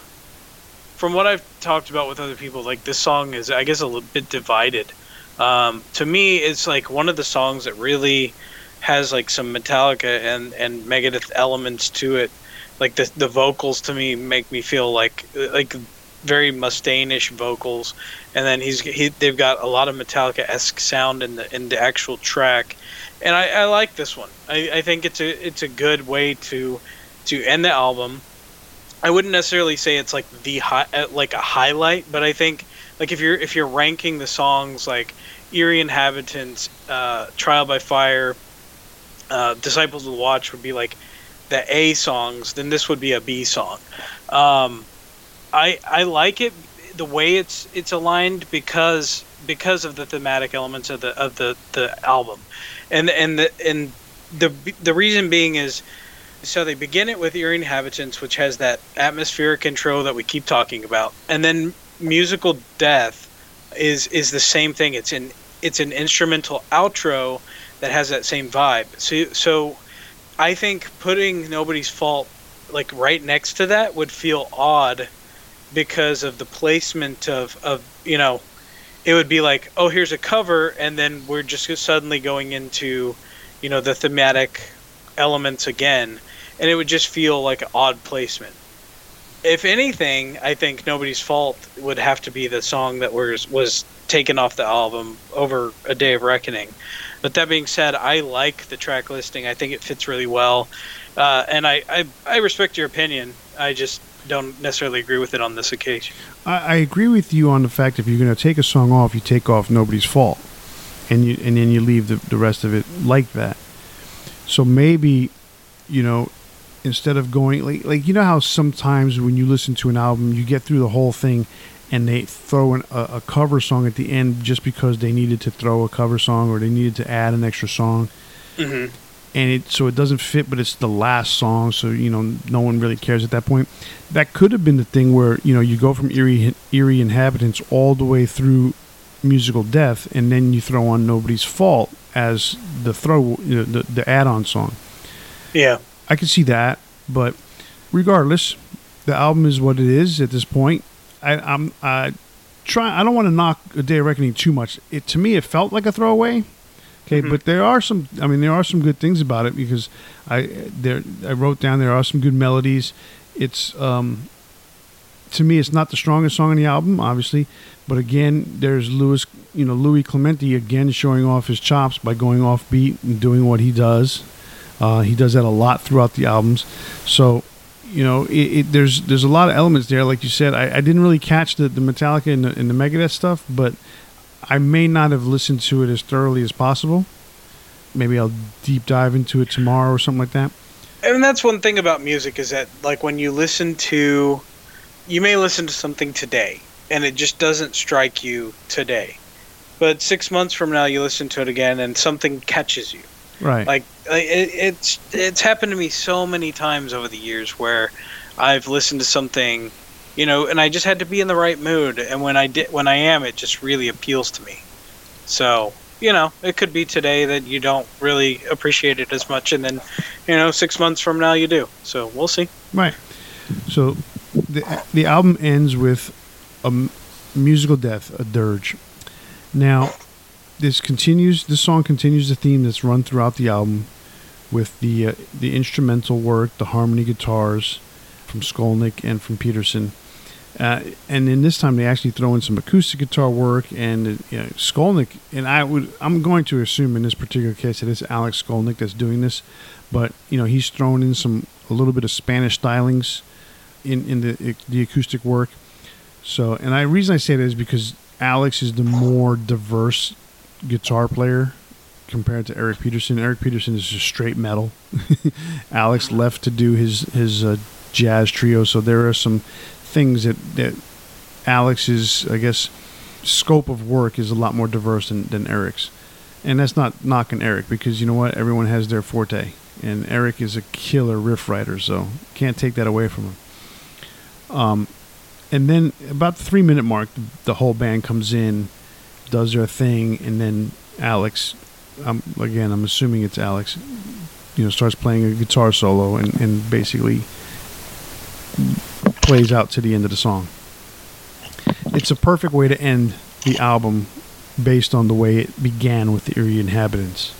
from what I've talked about with other people, like this song is, I guess, a little bit divided. Um, to me, it's like one of the songs that really has like some Metallica and and Megadeth elements to it. Like the the vocals to me make me feel like like very Mustaine-ish vocals, and then he's he they've got a lot of Metallica esque sound in the in the actual track, and I, I like this one. I, I think it's a it's a good way to to end the album. I wouldn't necessarily say it's like the hi- uh, like a highlight, but I think like if you're if you're ranking the songs like Eerie Inhabitants, uh, Trial by Fire, uh, Disciples of the Watch would be like the A songs, then this would be a B song. Um, I I like it the way it's it's aligned because because of the thematic elements of the of the, the album, and and the and the the reason being is so they begin it with Eerie Inhabitants, which has that atmospheric intro that we keep talking about, and then musical death is is the same thing. It's an it's an instrumental outro that has that same vibe. So so I think putting Nobody's Fault like right next to that would feel odd because of the placement of of you know it would be like oh here's a cover and then we're just suddenly going into you know the thematic elements again. And it would just feel like an odd placement. If anything i think nobody's fault would have to be the song that was was taken off the album over a day of reckoning but that being said i like the track listing. I think it fits really well. Uh, and I, I i respect your opinion. I just don't necessarily agree with it on this occasion. I, I agree with you on the fact if you're going to take a song off, you take off Nobody's Fault, and you and then you leave the the rest of it like that. So maybe, you know, instead of going like like you know how sometimes when you listen to an album, you get through the whole thing, and they throw in a, a cover song at the end just because they needed to throw a cover song or they needed to add an extra song. mm-hmm. and it so it doesn't fit, but it's the last song, so you know no one really cares at that point. That could have been the thing where you know you go from eerie eerie inhabitants all the way through musical death, and then you throw on nobody's fault as the throw you know, the the add-on song. yeah I can see that, but regardless, the album is what it is at this point. I, I'm I try. I don't want to knock a Day of Reckoning too much. It to me, it felt like a throwaway. Okay, Mhm. but there are some. I mean, there are some good things about it because I there I wrote down there are some good melodies. It's um, to me, it's not the strongest song on the album, obviously, but again, there's Louis, you know, Louis Clemente again showing off his chops by going off beat and doing what he does. Uh, he does that a lot throughout the albums. So, you know, it, it, there's there's a lot of elements there. Like you said, I, I didn't really catch the, the Metallica and the, and the Megadeth stuff, but I may not have listened to it as thoroughly as possible. maybe I'll deep dive into it tomorrow or something like that. And that's one thing about music is that like when you listen to, you may listen to something today and it just doesn't strike you today, but six months from now you listen to it again and something catches you. Right. Like it, it's it's happened to me so many times over the years where I've listened to something, you know, and I just had to be in the right mood, and when I did, when I am, it just really appeals to me. So you know, it could be today that you don't really appreciate it as much, and then you know, six months from now you do. So we'll see. Right. So the the album ends with a musical death, a dirge. Now, this continues. This song continues the theme that's run throughout the album, with the uh, the instrumental work, the harmony guitars from Skolnick and from Peterson. Uh, and then this time they actually throw in some acoustic guitar work and uh, you know, Skolnick. And I would I'm going to assume in this particular case that it's Alex Skolnick that's doing this, but you know he's thrown in some a little bit of Spanish stylings in in the the acoustic work. So and I reason I say that is because Alex is the more diverse guitar player compared to Eric Peterson. Eric Peterson is just straight metal. Alex left to do his his uh, jazz trio, so there are some things that that Alex's I guess scope of work is a lot more diverse than, than Eric's. And that's not knocking Eric because you know what? Everyone has their forte. And Eric is a killer riff writer, so can't take that away from him. Um, and then about the three minute mark, the whole band comes in, does their thing, and then Alex, um, again, I'm assuming it's Alex, you know, starts playing a guitar solo and, and basically plays out to the end of the song. It's a perfect way to end the album based on the way it began with the Eerie inhabitants.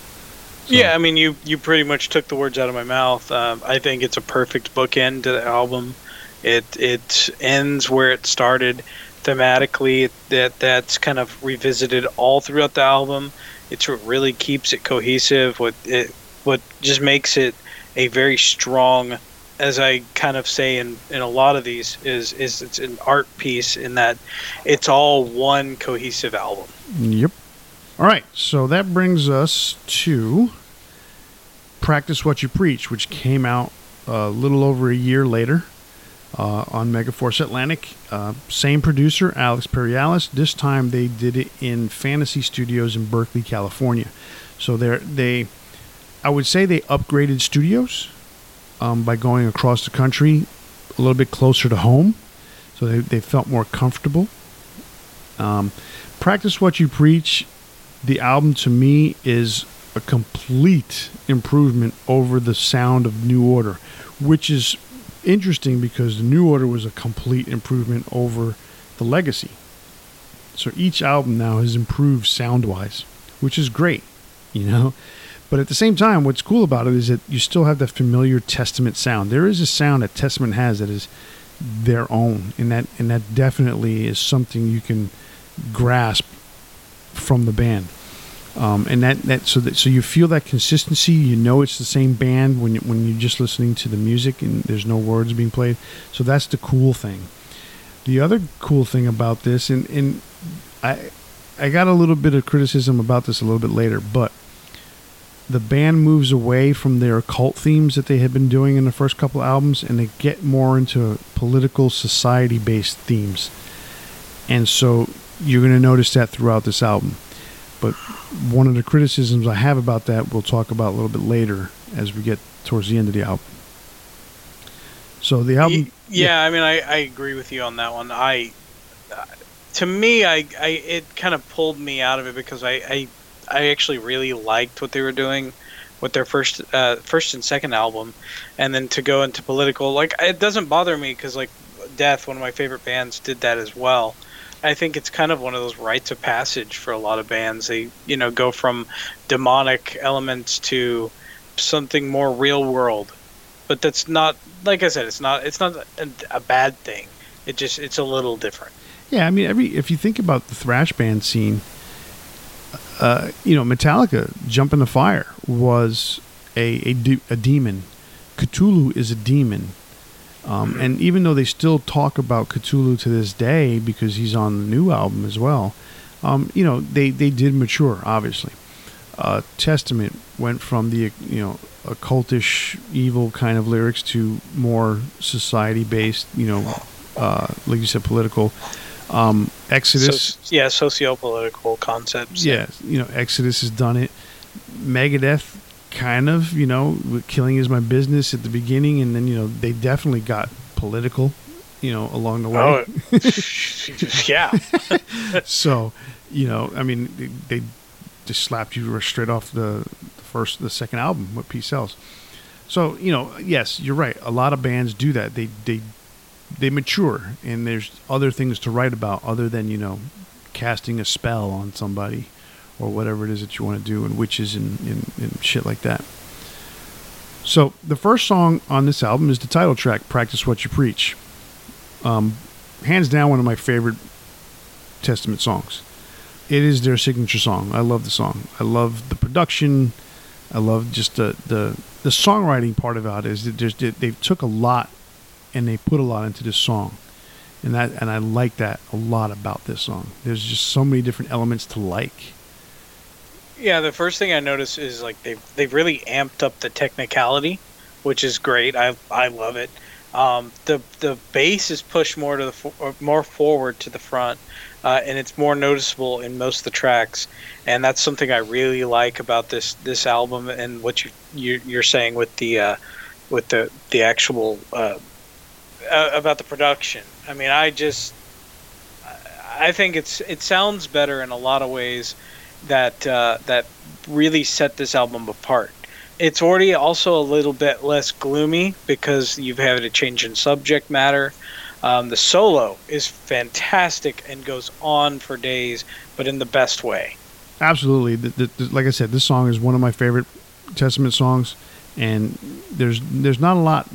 So. Yeah, I mean, you you pretty much took the words out of my mouth. Um, I think it's a perfect bookend to the album. It it ends where it started thematically. That that's kind of revisited all throughout the album. It's what really keeps it cohesive. What it what just makes it a very strong as I kind of say in, in a lot of these, is is it's an art piece in that it's all one cohesive album. Yep. All right, so that brings us to "Practice What You Preach," which came out a little over a year later uh, on Megaforce Atlantic. Uh, same producer, Alex Perialas. This time they did it in Fantasy Studios in Berkeley, California. So they they, I would say they upgraded studios um, by going across the country a little bit closer to home. So they, they felt more comfortable. Um, Practice What You Preach, the album to me is a complete improvement over the sound of New Order, which is interesting because the New Order was a complete improvement over the Legacy. So each album now has improved sound wise, which is great, you know. But at the same time, what's cool about it is that you still have that familiar Testament sound. There is a sound that Testament has that is their own, and that and that definitely is something you can grasp from the band. Um, and that, that so that so you feel that consistency. You know it's the same band when when you're just listening to the music and there's no words being played. So that's the cool thing. The other cool thing about this, and and I I got a little bit of criticism about this a little bit later, but the band moves away from their occult themes that they had been doing in the first couple albums and they get more into political society based themes and so you're going to notice that throughout this album but one of the criticisms i have about that we'll talk about a little bit later as we get towards the end of the album so the album yeah, yeah. i mean I, I agree with you on that one i to me i, I it kind of pulled me out of it because I, I I actually really liked what they were doing with their first uh, first and second album, and then to go into political, like it doesn't bother me because like Death, one of my favorite bands, did that as well. I think it's kind of one of those rites of passage for a lot of bands. They you know go from demonic elements to something more real world, but that's not like I said. It's not it's not a, a bad thing. It just it's a little different. Yeah, I mean every if you think about the thrash band scene uh, you know, Metallica, Jump in the Fire, was a, a, de- a demon. Cthulhu is a demon. Um, and even though they still talk about Cthulhu to this day because he's on the new album as well, um, you know, they, they did mature, obviously. uh, Testament went from the you know occultish, evil kind of lyrics to more society-based, you know, uh, like you said, political. Um, Exodus, So, yeah, socio-political concepts. yeah, you know, Exodus has done it. Megadeth, kind of, you know, killing is my business at the beginning, and then you know they definitely got political, you know, along the way. Oh, yeah. so, you know, I mean, they, they just slapped you straight off the, the first, the second album, what Peace Sells. So, you know, yes, you're right. A lot of bands do that. They they they mature, and there's other things to write about other than you know casting a spell on somebody or whatever it is that you want to do, and witches and, and, and shit like that. So the first song on this album is the title track, "Practice What You Preach." Um, hands down, one of my favorite Testament songs. It is their signature song. I love the song. I love the production. I love just the the, the songwriting part about it. Is that there's they took a lot and they put a lot into this song, and that and I like that a lot about this song. There's just so many different elements to like. Yeah, the first thing I notice is like they've they've really amped up the technicality, which is great. I I love it. Um, the the bass is pushed more to the more forward to the front, uh, and it's more noticeable in most of the tracks. And that's something I really like about this this album and what you you're, you're saying with the uh, with the the actual uh, about the production. I mean, I just I think it's it sounds better in a lot of ways that uh, that really set this album apart. It's already also a little bit less gloomy because you've had a change in subject matter. Um, the solo is fantastic and goes on for days, but in the best way. Absolutely. The, the, the, like I said, this song is one of my favorite Testament songs, and there's there's not a lot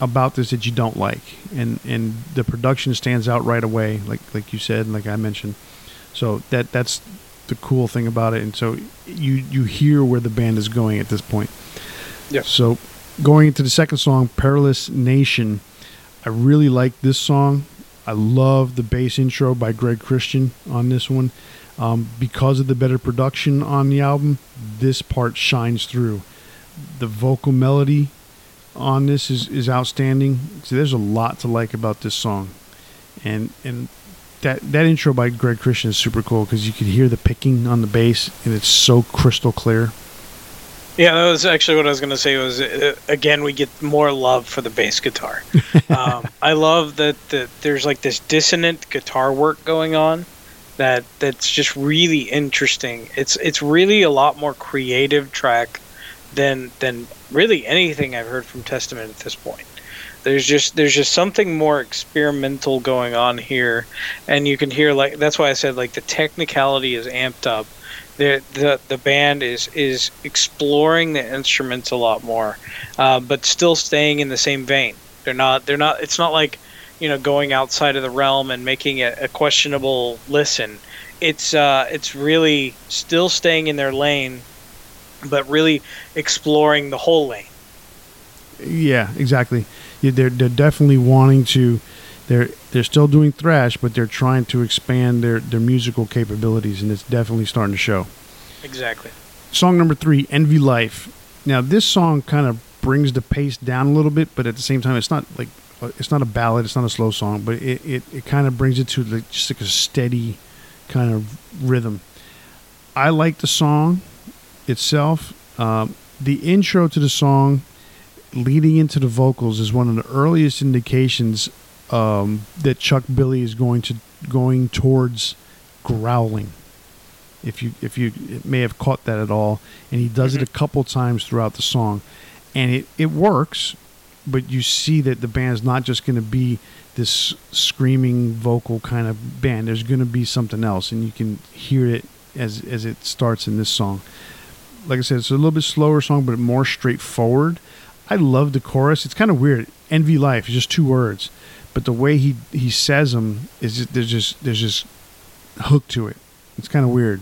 about this that you don't like, and and the production stands out right away, like like you said, and like I mentioned. So that that's the cool thing about it, and so you you hear where the band is going at this point. Yeah. So going into the second song, "Perilous Nation," I really like this song. I love the bass intro by Greg Christian on this one. Um, because of the better production on the album, this part shines through. The vocal melody on this is, is outstanding. So there's a lot to like about this song, and and that that intro by Greg Christian is super cool because you can hear the picking on the bass, and it's so crystal clear. Yeah, that was actually what I was going to say. Was uh, again, we get more love for the bass guitar. um, I love that, that there's like this dissonant guitar work going on that that's just really interesting. It's it's really a lot more creative track than than really anything I've heard from Testament at this point. There's just there's just something more experimental going on here, and you can hear like that's why I said like the technicality is amped up. The the the band is is exploring the instruments a lot more, uh, but still staying in the same vein. They're not they're not. It's not like you know going outside of the realm and making it a questionable listen. It's uh it's really still staying in their lane, but really exploring the whole lane. Yeah, exactly. They're they're definitely wanting to. They're they're still doing thrash, but they're trying to expand their their musical capabilities, and it's definitely starting to show. Exactly. Song number three, "Envy Life." Now, this song kind of brings the pace down a little bit, but at the same time, it's not like it's not a ballad, it's not a slow song, but it it, it kind of brings it to like just like a steady kind of rhythm. I like the song itself. Um, the intro to the song leading into the vocals is one of the earliest indications um, that Chuck Billy is going to going towards growling. If you if you may have caught that at all, and he does it a couple times throughout the song, and it it works, but you see that the band's not just going to be this screaming vocal kind of band. There's going to be something else, and you can hear it as as it starts in this song. Like I said, it's a little bit slower song, but more straightforward. I love the chorus. It's kind of weird. Envy life is just two words, but the way he he says them is just, there's just there's just hook to it. It's kind of weird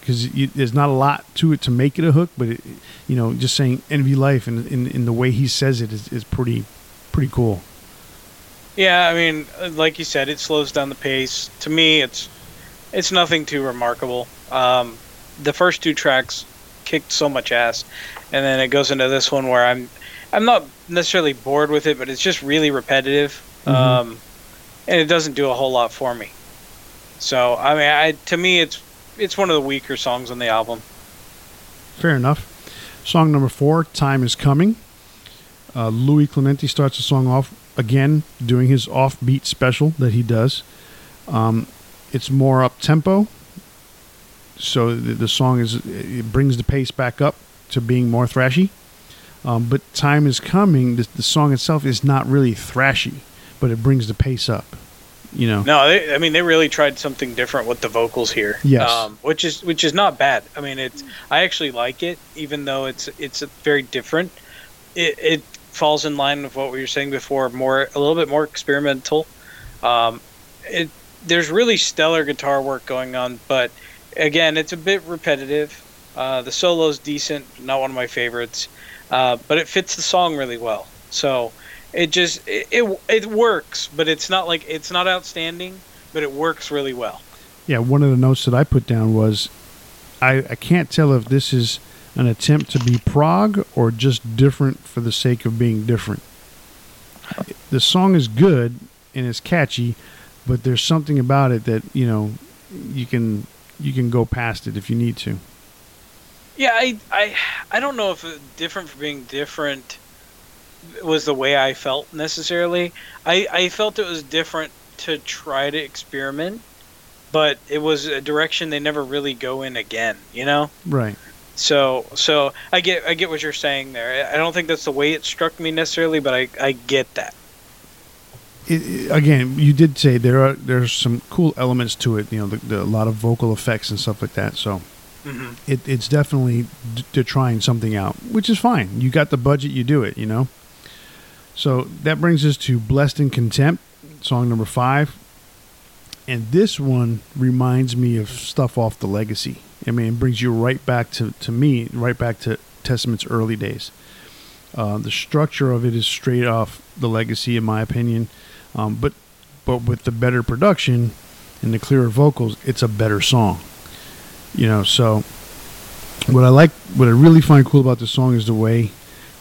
because there's not a lot to it to make it a hook, but it, you know, just saying envy life and in, in the way he says it is, is pretty pretty cool. Yeah, I mean, like you said, it slows down the pace. To me, it's it's nothing too remarkable. Um, the first two tracks kicked so much ass, and then it goes into this one where I'm I'm not necessarily bored with it, but it's just really repetitive, Mhm. um, and it doesn't do a whole lot for me. So I mean, I to me it's it's one of the weaker songs on the album. Fair enough. Song number four, Time is Coming. Uh, Louis Clemente starts the song off again, doing his offbeat special that he does. Um, it's more up tempo, so the, the song is it brings the pace back up to being more thrashy. Um, but Time is Coming, the, the song itself is not really thrashy, but it brings the pace up. You know, No, they, I mean they really tried something different with the vocals here. Yes. um, which is which is not bad. I mean it's I actually like it, even though it's it's very different. It, it falls in line with what we were saying before, more a little bit more experimental. Um, it there's really stellar guitar work going on, but again, it's a bit repetitive. Uh, the solo's decent, not one of my favorites, uh, but it fits the song really well. So it just it, it it works, but it's not like it's not outstanding, but it works really well. Yeah, one of the notes that I put down was I, I can't tell if this is an attempt to be prog or just different for the sake of being different. The song is good and it's catchy, but there's something about it that, you know, you can you can go past it if you need to. Yeah, I I I don't know if different for being different was the way I felt necessarily. I I felt it was different to try to experiment, but it was a direction they never really go in again, you know? Right. So so I get I get what you're saying there. I don't think that's the way it struck me necessarily, but I I get that. It, again, you did say there are there's some cool elements to it, you know, the, the, a lot of vocal effects and stuff like that. So, hmm it, it's definitely d- they're trying something out, which is fine. You got the budget, you do it, you know. So that brings us to "Blessed in Contempt," song number five, and this one reminds me of stuff off the Legacy. I mean, it brings you right back to to me, right back to Testament's early days. Uh, the structure of it is straight off the Legacy, in my opinion, um, but but with the better production and the clearer vocals, it's a better song you know so what i like what i really find cool about this song is the way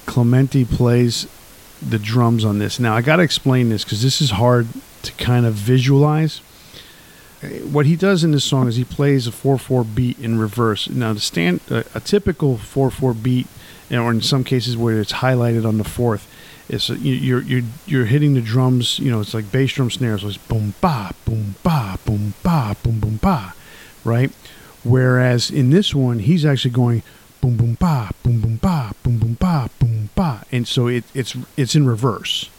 Clemente plays the drums on this. Now i gotta explain this because this is hard to kind of visualize. Uh, what he does in this song is he plays a 4-4 beat in reverse. Now the stand a, a typical 4-4 beat or in some cases where it's highlighted on the fourth it's uh, you- you're you're you're hitting the drums you know it's like bass drum snares so it's boom ba boom ba boom ba boom boom ba right Whereas in this one, he's actually going boom boom ba boom boom ba boom boom ba boom ba, and so it, it's it's in reverse.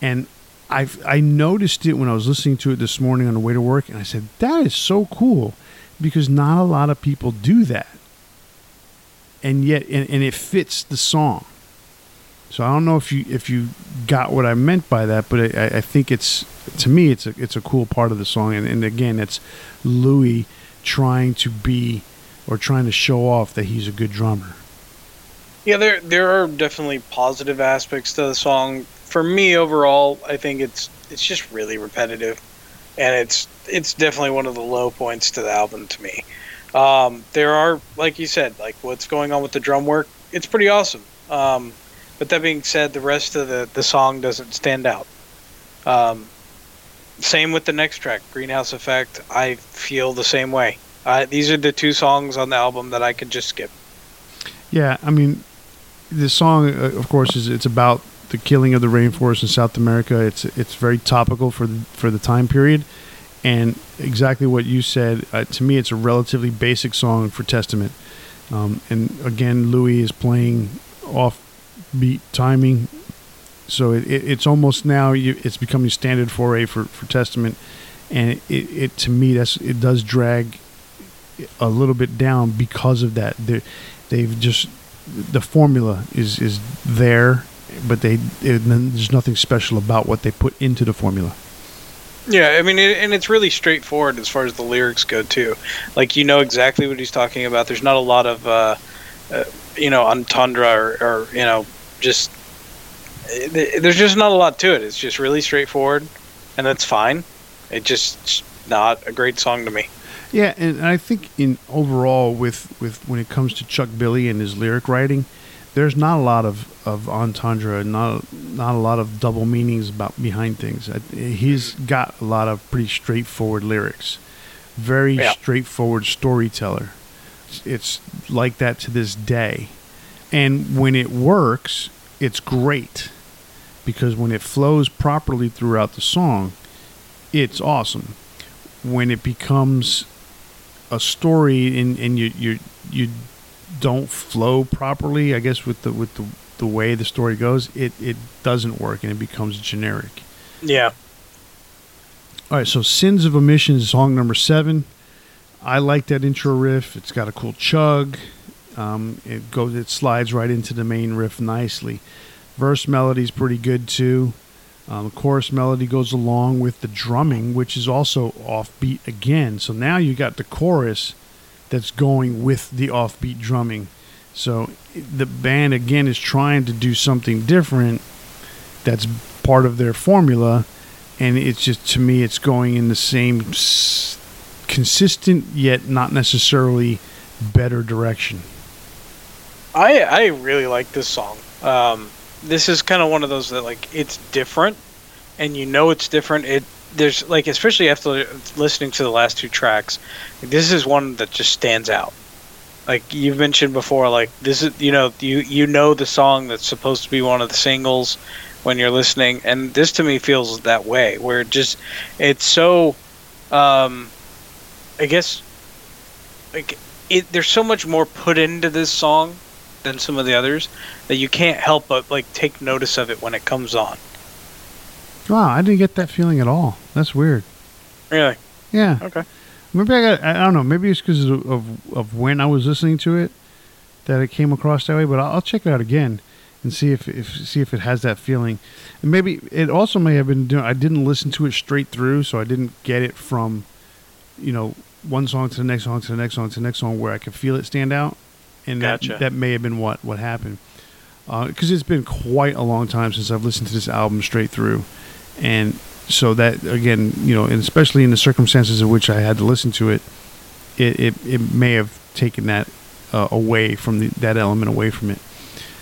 And I I noticed it when I was listening to it this morning on the way to work, and I said that is so cool because not a lot of people do that, and yet and, and it fits the song. So I don't know if you if you got what I meant by that, but I, I think it's to me it's a it's a cool part of the song, and, and again it's Louis trying to be or trying to show off that he's a good drummer. Yeah, there there are definitely positive aspects to the song. For me, overall, I think it's it's just really repetitive, and it's it's definitely one of the low points to the album to me. Um, there are, like you said, like what's going on with the drum work. It's pretty awesome. Um, but that being said, the rest of the the song doesn't stand out. Um, same with the next track, Greenhouse Effect. I feel the same way. Uh, these are the two songs on the album that I could just skip. Yeah, I mean, the song, uh, of course, is it's about the killing of the rainforest in South America. It's it's very topical for the, for the time period, and exactly what you said. Uh, to me, it's a relatively basic song for Testament. Um, and again, Louis is playing off-beat timing, so it, it, it's almost now you, it's becoming standard foray for, for Testament, and it, it to me that's it does drag a little bit down because of that. They're, they've just the formula is is there, but they there's nothing special about what they put into the formula. Yeah, I mean, it, and it's really straightforward as far as the lyrics go too. Like you know exactly what he's talking about. There's not a lot of, uh, uh, you know, entendre or, or you know, just there's just not a lot to it. It's just really straightforward, and that's fine. It just not a great song to me. Yeah, and I think in overall with with when it comes to Chuck Billy and his lyric writing, there's not a lot of of entendre, not not a lot of double meanings about behind things. He's got a lot of pretty straightforward lyrics, very yeah. straightforward storyteller. It's like that to this day, and when it works, it's great because when it flows properly throughout the song, it's awesome. When it becomes a story and, and you you you don't flow properly, I guess with the with the the way the story goes, it it doesn't work and it becomes generic. Yeah. All right, so Sins of Omission is song number seven. I like that intro riff. It's got a cool chug. Um, it goes, it slides right into the main riff nicely. Verse melody is pretty good too. Um, chorus melody goes along with the drumming, which is also offbeat again. So now you got the chorus that's going with the offbeat drumming. So the band again is trying to do something different that's part of their formula and it's just to me it's going in the same s- consistent yet not necessarily better direction. I I really like this song. Um, this is kind of one of those that like it's different, and you know it's different. It there's like especially after listening to the last two tracks, this is one that just stands out. Like you've mentioned before, like this is you know you you know the song that's supposed to be one of the singles when you're listening, and this to me feels that way where it just it's so, um, I guess, like it. There's so much more put into this song than some of the others that you can't help but like take notice of it when it comes on. Wow, I didn't get that feeling at all. That's weird. Really? Yeah. Okay. Maybe I got. I don't know. Maybe it's because of, of, of when I was listening to it that it came across that way. But I'll, I'll check it out again and see if, if see if it has that feeling. And maybe it also may have been doing. I didn't listen to it straight through, so I didn't get it from, you know, one song to the next song to the next song to the next song where I could feel it stand out. And gotcha. that that may have been what what happened. Because uh, it's been quite a long time since I've listened to this album straight through and so that again, you know, and especially in the circumstances in which I had to listen to it, it it, it may have taken that uh, away from the, that element away from it.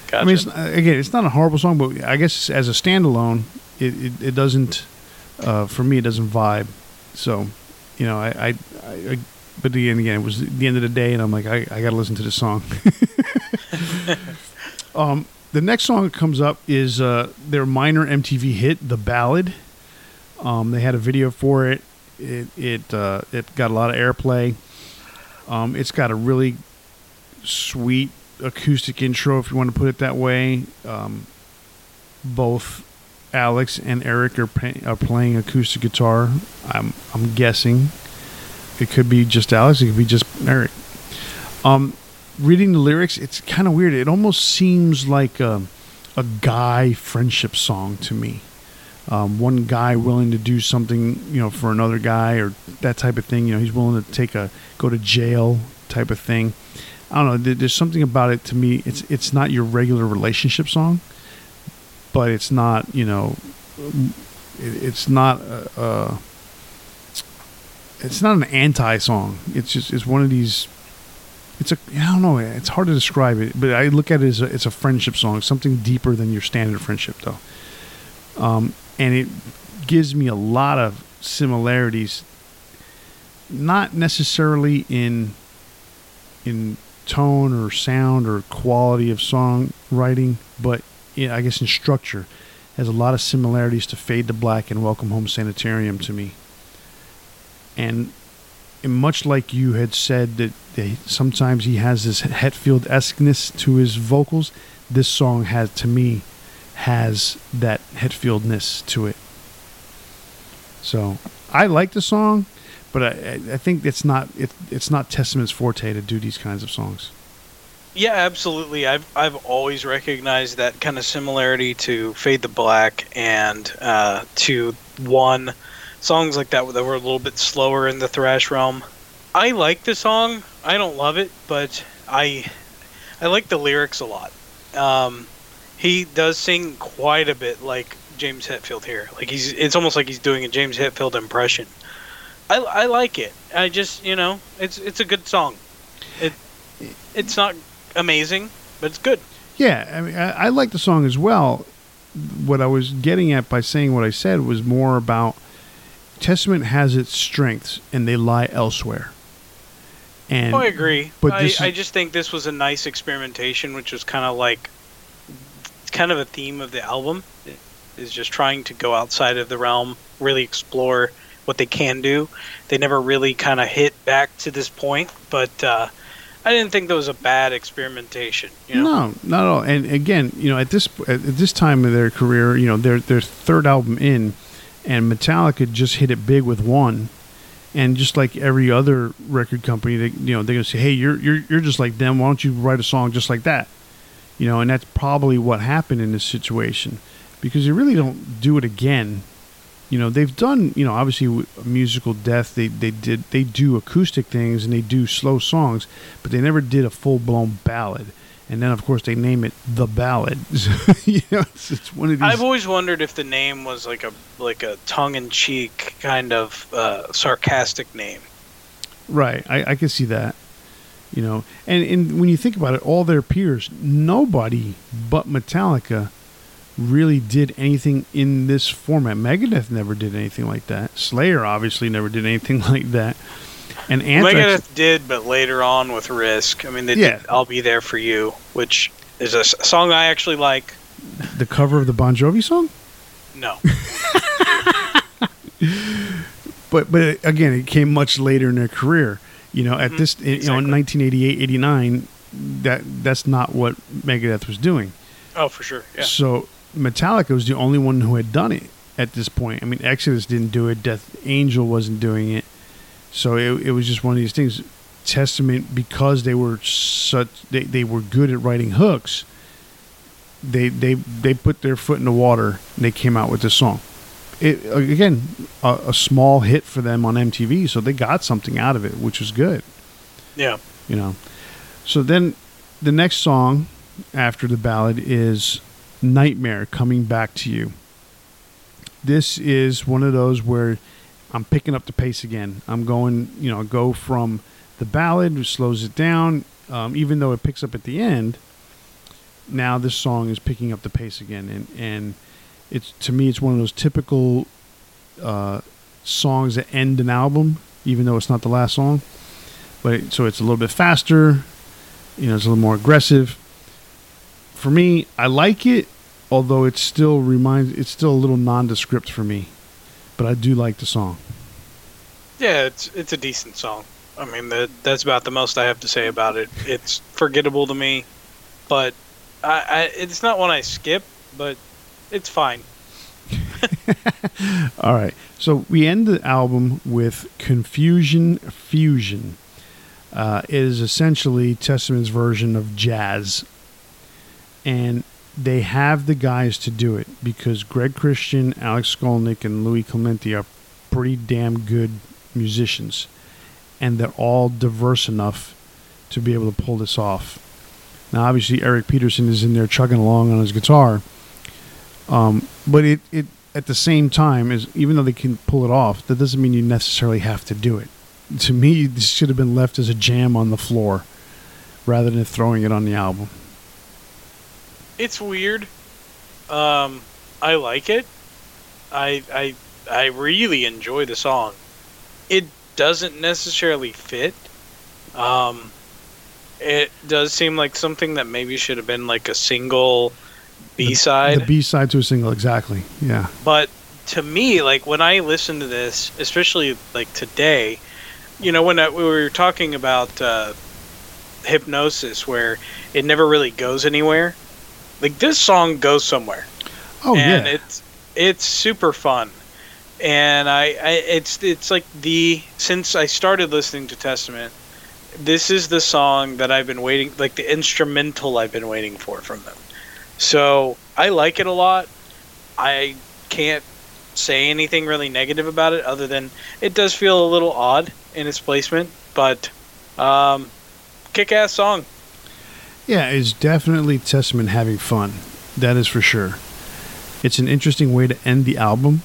Gotcha. I mean, it's, again, it's not a horrible song, but I guess as a standalone, it it, it doesn't. Uh, for me, it doesn't vibe. So, you know, I, I, I but again, again, it was the end of the day, and I'm like, I, I got to listen to this song. um, the next song that comes up is uh, their minor MTV hit, "The Ballad." Um, they had a video for it. It it uh, it got a lot of airplay. Um, it's got a really sweet acoustic intro, if you want to put it that way. Um, both Alex and Eric are, pay- are playing acoustic guitar. I'm I'm guessing it could be just Alex. It could be just Eric. Um, reading the lyrics, it's kind of weird. It almost seems like a, a guy friendship song to me. Um, one guy willing to do something, you know, for another guy or that type of thing. You know, he's willing to take a go to jail type of thing. I don't know. There's something about it to me. It's it's not your regular relationship song, but it's not you know, it's not a, a it's not an anti song. It's just it's one of these it's a I don't know. It's hard to describe it, but I look at it as a, it's a friendship song, something deeper than your standard friendship, though. Um, and it gives me a lot of similarities, not necessarily in in tone or sound or quality of songwriting, but in, I guess in structure, has a lot of similarities to Fade to Black and Welcome Home Sanitarium to me. And much like you had said that sometimes he has this Hetfield esqueness to his vocals, this song has to me has that Hetfieldness to it. So I like the song, but I, I think it's not it, it's not Testament's forte to do these kinds of songs. Yeah, absolutely. I've I've always recognized that kind of similarity to Fade the Black and uh, to One songs like that that were a little bit slower in the thrash realm. I like the song. I don't love it, but I I like the lyrics a lot. Um, he does sing quite a bit like James Hetfield here. Like he's it's almost like he's doing a James Hetfield impression. I, I like it. I just you know it's it's a good song. It it's not amazing, but it's good. Yeah, I mean, I, I like the song as well. What I was getting at by saying what I said was more about Testament has its strengths and they lie elsewhere. And Oh, I agree. but I, I just think this was a nice experimentation, which was kind of like it's kind of a theme of the album is just trying to go outside of the realm, really explore what they can do. They never really kind of hit back to this point, but uh, I didn't think that was a bad experimentation. You know? No, not at all. And again, you know, at this at this time of their career, you know, their their third album in, and Metallica just hit it big with one, and just like every other record company, they you know they're gonna say, hey, you're you're you're just like them. Why don't you write a song just like that? You know, and that's probably what happened in this situation, because they really don't do it again. You know, they've done you know obviously musical death. They they did they do acoustic things and they do slow songs, but they never did a full blown ballad and then of course they name it the ballad. you know, it's, it's one of these. I've always wondered if the name was like a like a tongue in cheek kind of uh, sarcastic name. right, I, I can see that. You know, and and when you think about it, all their peers, nobody but Metallica really did anything in this format. Megadeth never did anything like that. Slayer obviously never did anything like that. And Anthrax, Megadeth did, but later on with Risk. I mean, they Yeah. did "I'll Be There for You," which is a song I actually like. the cover of the Bon Jovi song. No, but but again, it came much later in their career. You know, at Mhm, this, you know, in 1988, 89, that that's not what Megadeth was doing. oh for sure, yeah. So Metallica was the only one who had done it at this point. I mean, Exodus didn't do it. Death Angel wasn't doing it. So it, it was just one of these things. Testament, because they were such, they, they were good at writing hooks. They they they put their foot in the water and they came out with this song. It again a, a small hit for them on MTV, so they got something out of it, which was good Yeah, you know. So then the next song after the ballad is Nightmare Coming Back to You. This is one of those where I'm picking up the pace again. I'm going, you know, go from the ballad, which slows it down, um, even though it picks up at the end. Now this song is picking up the pace again, and and it's to me it's one of those typical uh, songs that end an album, even though it's not the last song but so it's a little bit faster. You know, it's a little more aggressive. For me, I like it, although it still reminds. It's still a little nondescript for me, but I do like the song. yeah. It's it's a decent song. I mean, that that's about the most I have to say about it. It's forgettable to me, but I, I it's not one I skip, but it's fine. All right, so we end the album with "Confusion Fusion." Uh, it is essentially Testament's version of jazz, and they have the guys to do it because Greg Christian, Alex Skolnick, and Louis Clemente are pretty damn good musicians, and they're all diverse enough to be able to pull this off. Now, obviously, Eric Peterson is in there chugging along on his guitar, um, but it, it at the same time is even though they can pull it off, that doesn't mean you necessarily have to do it. To me, this should have been left as a jam on the floor rather than throwing it on the album. It's weird. Um, I like it. I I I really enjoy the song. It doesn't necessarily fit. Um, it does seem like something that maybe should have been like a single B side. The B side to a single, exactly. Yeah. but to me like when i listen to this especially like today you know when I, we were talking about uh, hypnosis where it never really goes anywhere like this song goes somewhere. Oh and yeah. it's it's super fun. And I, I it's it's like the since i started listening to testament this is the song that i've been waiting like the instrumental i've been waiting for from them. So i like it a lot. I can't say anything really negative about it other than it does feel a little odd in its placement but um kick-ass song Yeah, it's definitely Testament having fun. That is for sure. It's an interesting way to end the album.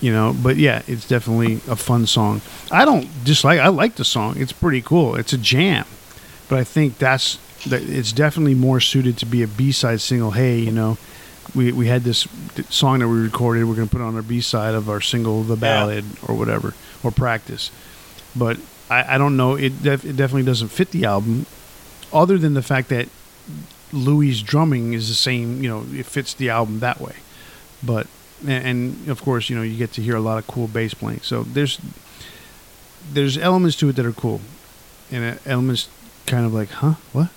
you know. But yeah, it's definitely a fun song. I don't dislike. I like the song. It's pretty cool. It's a jam, but I think that's that. It's definitely more suited to be a B side single. Hey, you know, we we had this song that we recorded. We're gonna put on our B side of our single, the ballad, yeah. or whatever, or practice. But I, I don't know. It, def, it definitely doesn't fit the album, other than the fact that Louis' drumming is the same. You know, it fits the album that way. But and, and of course, you know, you get to hear a lot of cool bass playing. So there's there's elements to it that are cool, and elements kind of like, huh, what?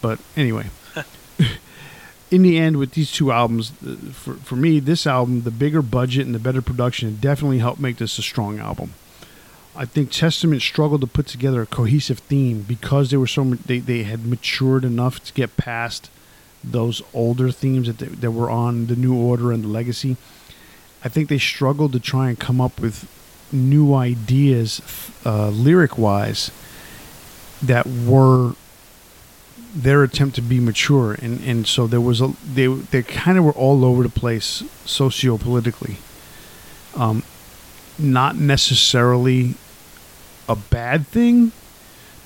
But anyway, in the end, with these two albums, uh, for for me, this album, the bigger budget and the better production, definitely helped make this a strong album. I think Testament struggled to put together a cohesive theme because they were so they, they had matured enough to get past those older themes that they, that were on the New Order and the Legacy. I think they struggled to try and come up with new ideas, uh, lyric wise, that were their attempt to be mature, and and so there was a they they kind of were all over the place socio-politically. Um, not necessarily a bad thing,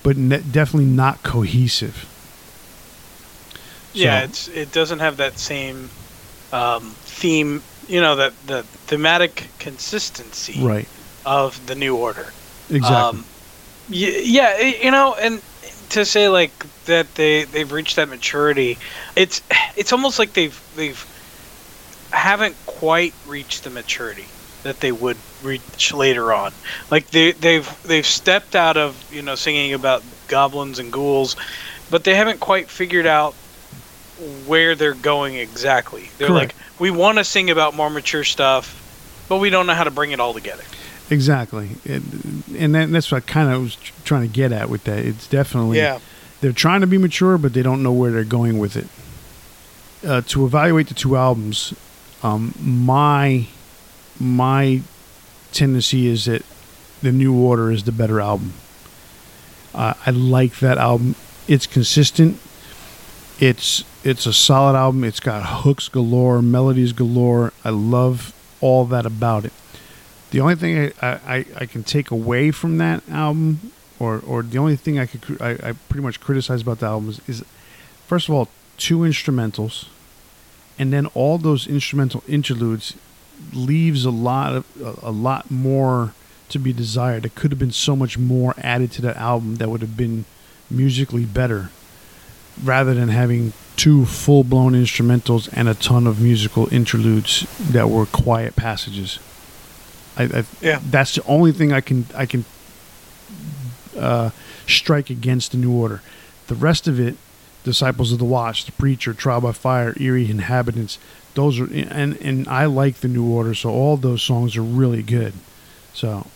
but ne- definitely not cohesive. Yeah, it's it doesn't have that same um, theme. You know that the thematic consistency right. of the new order. Exactly. Um, yeah, you know, and to say like that they they've reached that maturity, it's it's almost like they've they've haven't quite reached the maturity that they would reach later on. Like they they've they've stepped out of you know singing about goblins and ghouls, but they haven't quite figured out where they're going exactly. They're Correct. like, we want to sing about more mature stuff, but we don't know how to bring it all together. Exactly, it, and that, that's what I kind of was trying to get at with that. It's definitely yeah. They're trying to be mature, but they don't know where they're going with it. Uh, to evaluate the two albums, um, my my tendency is that the New Order is the better album. Uh, I like that album. It's consistent. It's it's a solid album. It's got hooks galore, melodies galore. I love all that about it. The only thing I, I, I can take away from that album, or, or the only thing I could I, I pretty much criticize about the album is, is, first of all, two instrumentals, and then all those instrumental interludes leaves a lot of a, a lot more to be desired. It could have been so much more added to that album that would have been musically better rather than having two full blown instrumentals and a ton of musical interludes that were quiet passages. I, I, yeah, that's the only thing I can I can uh, strike against the New Order. The rest of it, Disciples of the Watch, The Preacher, Trial by Fire, Eerie Inhabitants, those are and and I like the New Order, so all those songs are really good. So,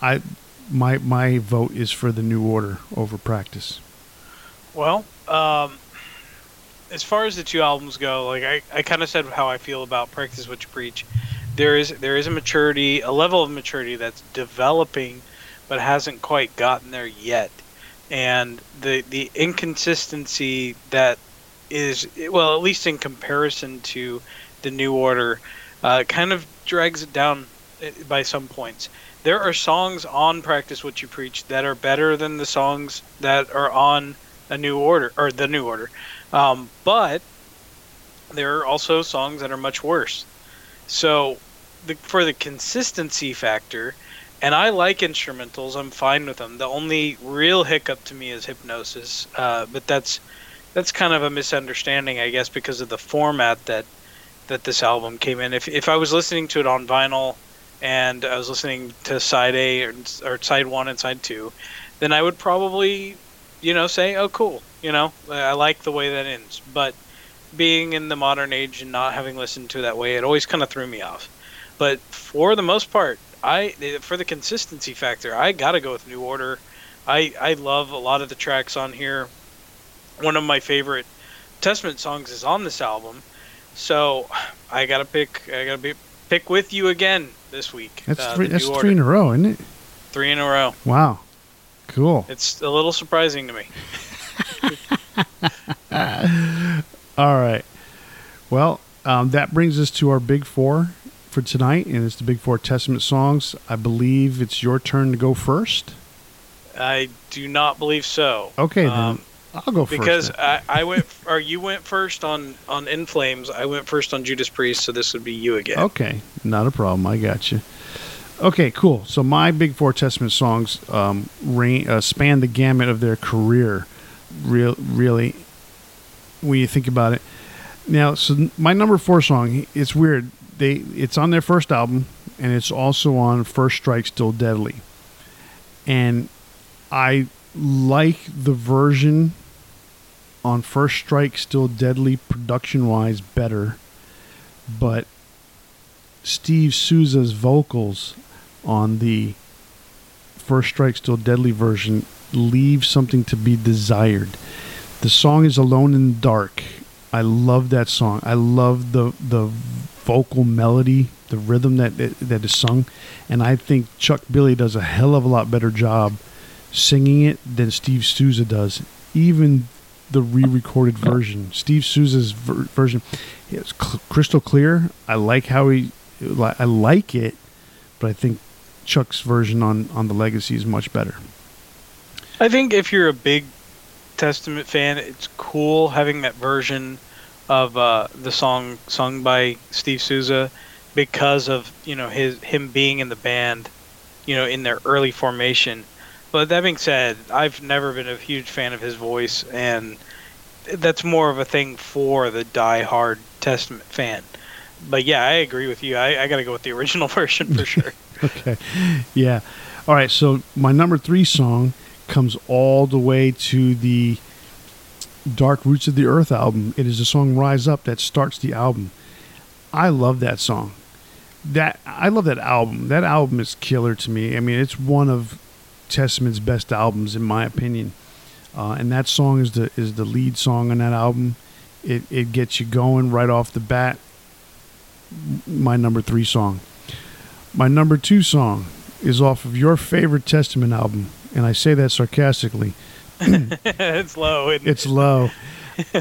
I my my vote is for the New Order over Practice. Well, um, as far as the two albums go, like I, I kind of said how I feel about Practice What You Preach. There is there is a maturity, a level of maturity that's developing, but hasn't quite gotten there yet, and the the inconsistency that is well, at least in comparison to the New Order, uh, kind of drags it down eh, by some points. There are songs on Practice What You Preach that are better than the songs that are on a New Order or the New Order. Um, but there are also songs that are much worse. So, the, for the consistency factor, and I like instrumentals, I'm fine with them. The only real hiccup to me is hypnosis, uh, but that's that's kind of a misunderstanding, I guess, because of the format that that this album came in. If if I was listening to it on vinyl and I was listening to side A or, or side one and side two, then I would probably you know, say, "Oh, cool," you know, I like the way that ends. But being in the modern age and not having listened to it that way, it always kind of threw me off. But for the most part, I for the consistency factor, I gotta go with New Order. I I love a lot of the tracks on here. One of my favorite Testament songs is on this album, so I gotta pick. I gotta be, pick with you again this week. That's uh, three. That's three in a row, isn't it? Three in a row. Wow. Cool. It's a little surprising to me. All right. Well, um, that brings us to our big four. for tonight, and it's the Big Four Testament songs. I believe it's your turn to go first. I do not believe so. Okay, then Um, I'll go first. because. I, I went or you went first on on In Flames. I went first on Judas Priest, so this would be you again. Okay, not a problem. I got you. Okay, cool. So my Big Four Testament songs um, reign, uh, span the gamut of their career. Real, really, when you think about it. Now, so my number four song, it's weird. They, it's on their first album, and it's also on First Strike, Still Deadly. And I like the version on First Strike, Still Deadly, production wise, better. But Steve Souza's vocals on the First Strike Still Deadly version leave something to be desired. The song is Alone in the Dark. I love that song. I love the the vocal melody, the rhythm that that is sung, and I think Chuck Billy does a hell of a lot better job singing it than Steve Souza does. Even the re-recorded version, Steve Souza's ver- version, it's cl- crystal clear. I like how he, I like it, but I think Chuck's version on on the Legacy is much better. I think if you're a big Testament fan, it's cool having that version of uh, the song sung by Steve Souza because of you know his him being in the band, you know, in their early formation. But that being said, I've never been a huge fan of his voice, and that's more of a thing for the die-hard Testament fan. But yeah, I agree with you. I, I got to go with the original version for sure. okay. Yeah. All right. So my number three song comes all the way to the Dark Roots of the Earth album. It is the song Rise Up that starts the album. I love that song. That I love that album. That album is killer to me. I mean, it's one of Testament's best albums in my opinion. Uh, and that song is the is the lead song on that album. It it gets you going right off the bat. My number three song. My number two song is off of your favorite Testament album, and I say that sarcastically. it's low. it? It's Low.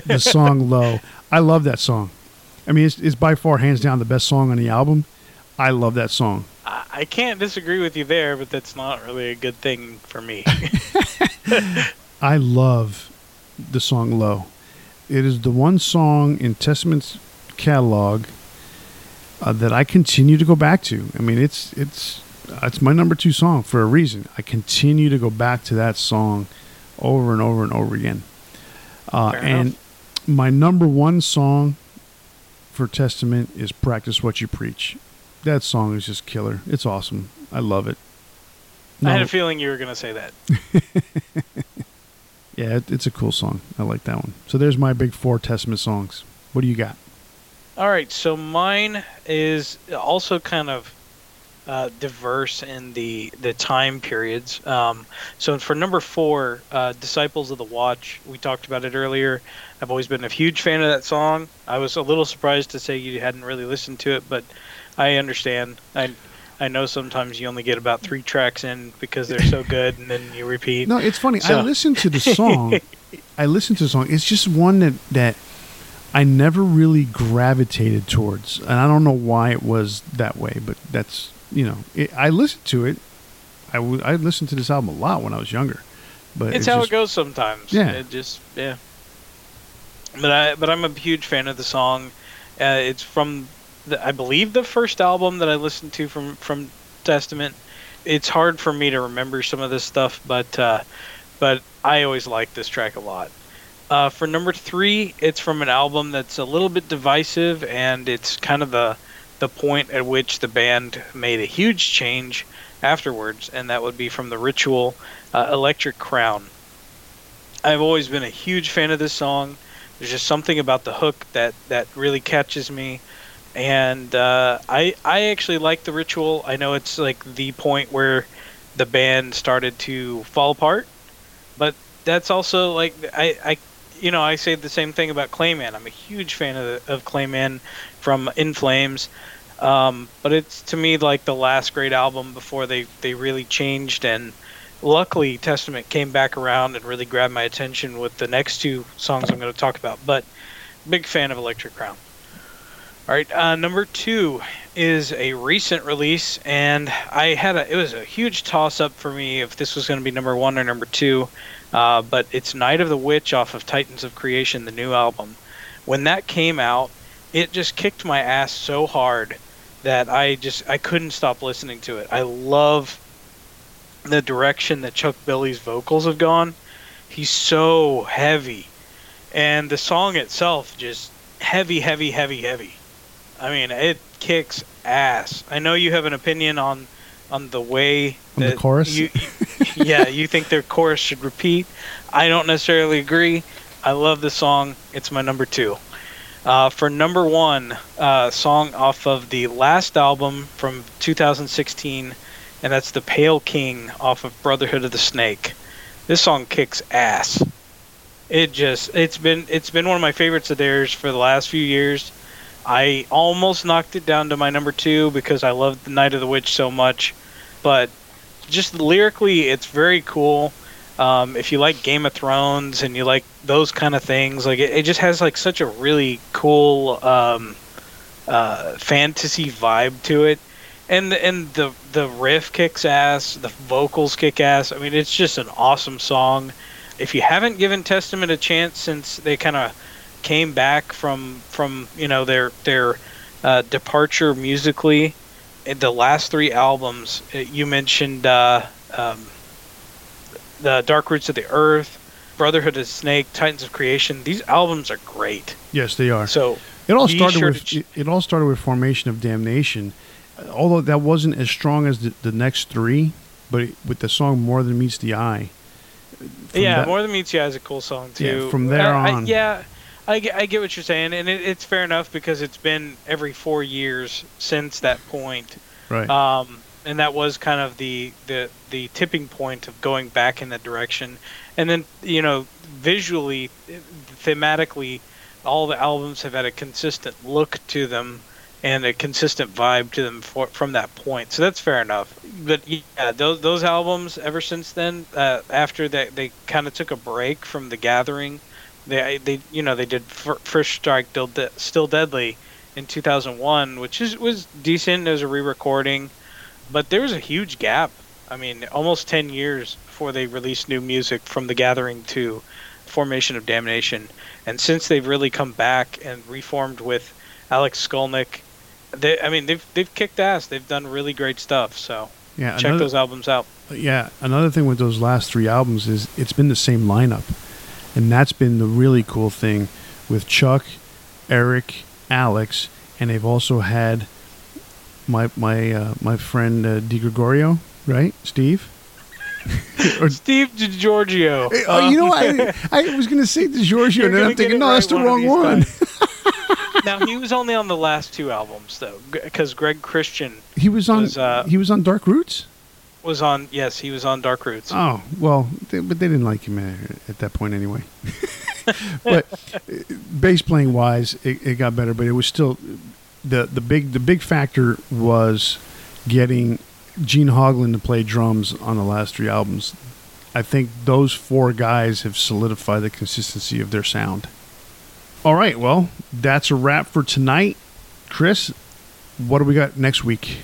the song Low. I love that song. I mean, it's, it's by far, hands down, the best song on the album. I love that song. I I can't disagree with you there, but that's not really a good thing for me. I love the song Low. It is the one song in Testament's catalog uh, that I continue to go back to. I mean, it's it's it's my number two song for a reason. I continue to go back to that song over and over and over again. Uh, and my number one song for Testament is "Practice What You Preach." That song is just killer. It's awesome. I love it. I had a feeling you were going to say that. yeah, it, it's a cool song. I like that one. So there's my big four Testament songs. What do you got? All right, so mine is also kind of uh, diverse in the the time periods. Um, so for number four, uh, "Disciples of the Watch," we talked about it earlier. I've always been a huge fan of that song. I was a little surprised to say you hadn't really listened to it, but I understand. I I know sometimes you only get about three tracks in because they're so good, and then you repeat. No, it's funny. I So- listened to the song. I listened to the song. It's just one that that I never really gravitated towards, and I don't know why it was that way. But that's you know, it, I listened to it. I w- I listened to this album a lot when I was younger, but it's it how just- it goes sometimes. Yeah. It just yeah. But I but I'm a huge fan of the song. Uh, it's from the, I believe the first album that I listened to from from Testament. It's hard for me to remember some of this stuff, but uh, but I always like this track a lot. Uh, for number three, it's from an album that's a little bit divisive, and it's kind of the the point at which the band made a huge change afterwards, and that would be from the Ritual, uh, "Electric Crown." I've always been a huge fan of this song. There's just something about the hook that that really catches me, and uh, I I actually like the Ritual. I know it's like the point where the band started to fall apart, but that's also like I I you know I say the same thing about Clayman. I'm a huge fan of of Clayman from In Flames. Um, but it's to me like the last great album before they, they really changed and luckily Testament came back around and really grabbed my attention with the next two songs I'm going to talk about. But big fan of Electric Crown. All right, uh, number two is a recent release, and I had a it was a huge toss up for me if this was going to be number one or number two, uh, but it's Night of the Witch off of Titans of Creation, the new album. When that came out, it just kicked my ass so hard that I just I couldn't stop listening to it. I love the direction that Chuck Billy's vocals have gone. He's so heavy, and the song itself just heavy, heavy, heavy, heavy. I mean, it kicks ass. I know you have an opinion on on the way On the chorus? You, yeah, you think their chorus should repeat. I don't necessarily agree. I love the song. It's my number two. Uh, for number one, uh, song off of the last album from 2016, and that's "The Pale King" off of Brotherhood of the Snake. This song kicks ass. It just it's been it's been one of my favorites of theirs for the last few years. I almost knocked it down to my number two because I love the Night of the Witch so much, but just lyrically, it's very cool. Um, if you like Game of Thrones and you like those kind of things, like it, it just has like such a really cool um, uh, fantasy vibe to it, and and the the riff kicks ass, the vocals kick ass. I mean, it's just an awesome song. If you haven't given Testament a chance since they kind of came back from from you know their their uh, departure musically, in the last three albums, uh, you mentioned uh, um, the Dark Roots of the Earth, Brotherhood of Snake, Titans of Creation. These albums are great. Yes, they are. So It all started sure with it, it all started with Formation of Damnation, although that wasn't as strong as the, the next three, but it, with the song More Than Meets the Eye. yeah, that- More Than Meets the Eye is a cool song too. Yeah, from there I- I- on. yeah, I get, I get what you're saying, and it, it's fair enough because it's been every four years since that point. right. um, and that was kind of the, the the tipping point of going back in that direction. And then you know, visually, thematically, all the albums have had a consistent look to them and a consistent vibe to them for, from that point. So that's fair enough. But yeah, those those albums ever since then, uh, after that, they kind of took a break from the Gathering. They they you know they did Fir- First Strike, Still, De- Still Deadly in 2001, which is was decent as a re-recording, but there was a huge gap. I mean, almost 10 years before they released new music from The Gathering to Formation of Damnation, and since they've really come back and reformed with Alex Skolnick, they I mean they've they've kicked ass. They've done really great stuff. So yeah, check another, those albums out. yeah. Another thing with those last three albums is it's been the same lineup, and that's been the really cool thing with Chuck, Eric, Alex, and they've also had my my uh, my friend uh, Di Gregorio, right, Steve. or Steve DiGiorgio. Hey, oh, you know, I, I was going to say DiGiorgio, You're and then I'm thinking, no, right that's the wrong one. now he was only on the last two albums though, because Greg Christian He was on. Was, uh, he was on Dark Roots. Was on. Yes, he was on Dark Roots. Oh well, they, but they didn't like him at, at that point anyway. but uh, bass playing wise, it, it got better, but it was still the the big the big factor was getting Gene Hoglan to play drums on the last three albums. I think those four guys have solidified the consistency of their sound. All right, well, that's a wrap for tonight. Chris, what do we got next week?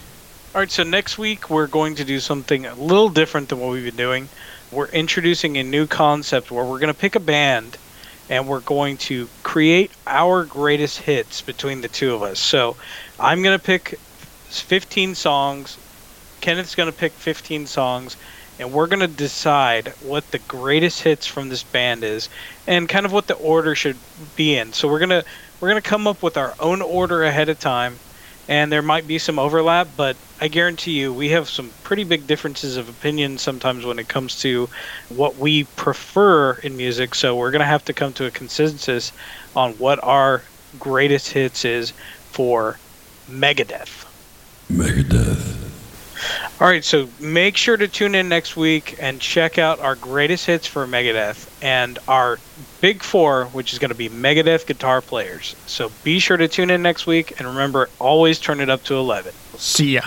All right, so next week we're going to do something a little different than what we've been doing. We're introducing a new concept where we're going to pick a band and we're going to create our greatest hits between the two of us. So I'm going to pick 15 songs, Kenneth's going to pick 15 songs, and we're going to decide what the greatest hits from this band is and kind of what the order should be in. So we're going to we're going to come up with our own order ahead of time and there might be some overlap, but I guarantee you we have some pretty big differences of opinion sometimes when it comes to what we prefer in music. So we're going to have to come to a consensus on what our greatest hits is for Megadeth. Megadeth. All right, so make sure to tune in next week and check out our greatest hits for Megadeth and our big four, which is going to be Megadeth guitar players. So be sure to tune in next week and remember, always turn it up to 11. See ya.